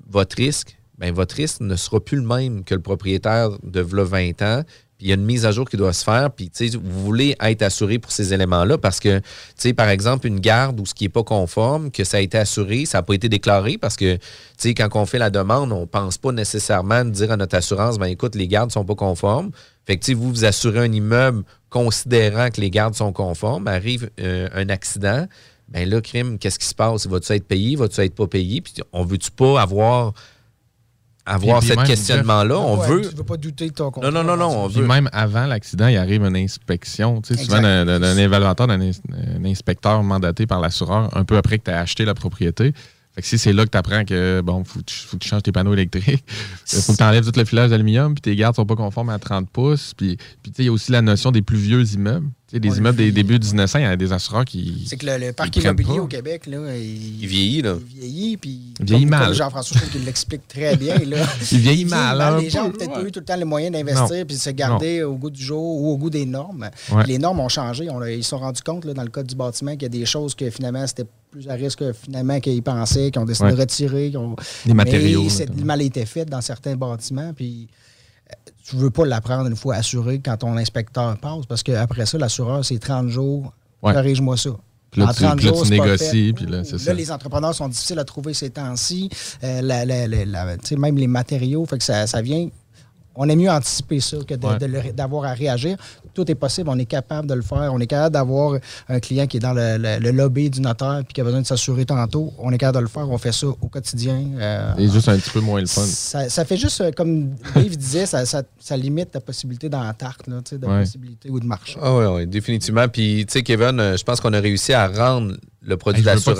votre risque, ben, votre risque ne sera plus le même que le propriétaire de v'là 20 ans. Il y a une mise à jour qui doit se faire. Puis, vous voulez être assuré pour ces éléments-là parce que, par exemple, une garde ou ce qui n'est pas conforme, que ça a été assuré, ça n'a pas été déclaré parce que, quand on fait la demande, on ne pense pas nécessairement dire à notre assurance, ben écoute, les gardes ne sont pas conformes. Fait que, vous, vous assurez un immeuble considérant que les gardes sont conformes, arrive euh, un accident, ben là, crime, qu'est-ce qui se passe? Va-tu être payé? Va-tu être pas payé? Puis on veut-tu pas avoir avoir Puis- puis ce même, questionnement-là. On Ouais, veut. Tu ne veux pas douter de ton contrat. Non, non, non, non. On Puis veut. même avant l'accident, il arrive une inspection, tu sais, souvent d'un évaluateur, d'un ins- un inspecteur mandaté par l'assureur, un peu après que tu as acheté la propriété. Fait que si c'est là que tu apprends que, bon, faut, que tu- faut que tu changes tes panneaux électriques, il faut que tu enlèves tout le filage d'aluminium, puis tes gardes sont pas conformes à 30 pouces. Puis, puis tu sais, il y a aussi la notion des plus vieux immeubles. Tu sais, des immeubles des débuts du 1900, il y a des assureurs qui. C'est que le, le parc immobilier pas. au Québec, là, il, Il vieillit, là. il vieillit. Puis, Il vieillit mal. Jean-François, je trouve qu'il l'explique très bien. Là. Il vieillit mal, un Les gens ont peut-être pas eu tout le temps les moyens d'investir puis de se garder au goût du jour ou au goût des normes. Ouais. Les normes ont changé. On ils se sont rendus compte là, dans le code du bâtiment qu'il y a des choses que finalement c'était plus à risque que finalement qu'ils pensaient, qu'ils ont décidé Ouais. de retirer. qu'ils ont- Les matériaux, Mais mal été fait dans certains bâtiments. Puis tu veux pas l'apprendre une fois assuré quand ton inspecteur passe parce qu'après ça, l'assureur, c'est 30 jours. Ouais. Corrige-moi ça. Puis là, En tu- là, tu négocies, fait. puis là, c'est Là, ça. les entrepreneurs sont difficiles à trouver ces temps-ci. Euh, la- la- la- même les matériaux, fait que ça, ça vient. On est mieux anticiper ça que Ouais. d'avoir à réagir. Tout est possible, on est capable de le faire. On est capable d'avoir un client qui est dans le, le- le lobby du notaire puis qui a besoin de s'assurer tantôt. On est capable de le faire. On fait ça au quotidien. Euh, C'est juste un petit peu moins le fun. ça, ça fait juste, euh, comme Dave disait, ça, ça- ça limite ta possibilité dans la tarte, là, tu sais, de Ouais. possibilité ou de marché. Ah oui, oui, définitivement. Puis, tu sais, Kevin, euh, je pense qu'on a réussi à rendre le produit Hey, d'assurance.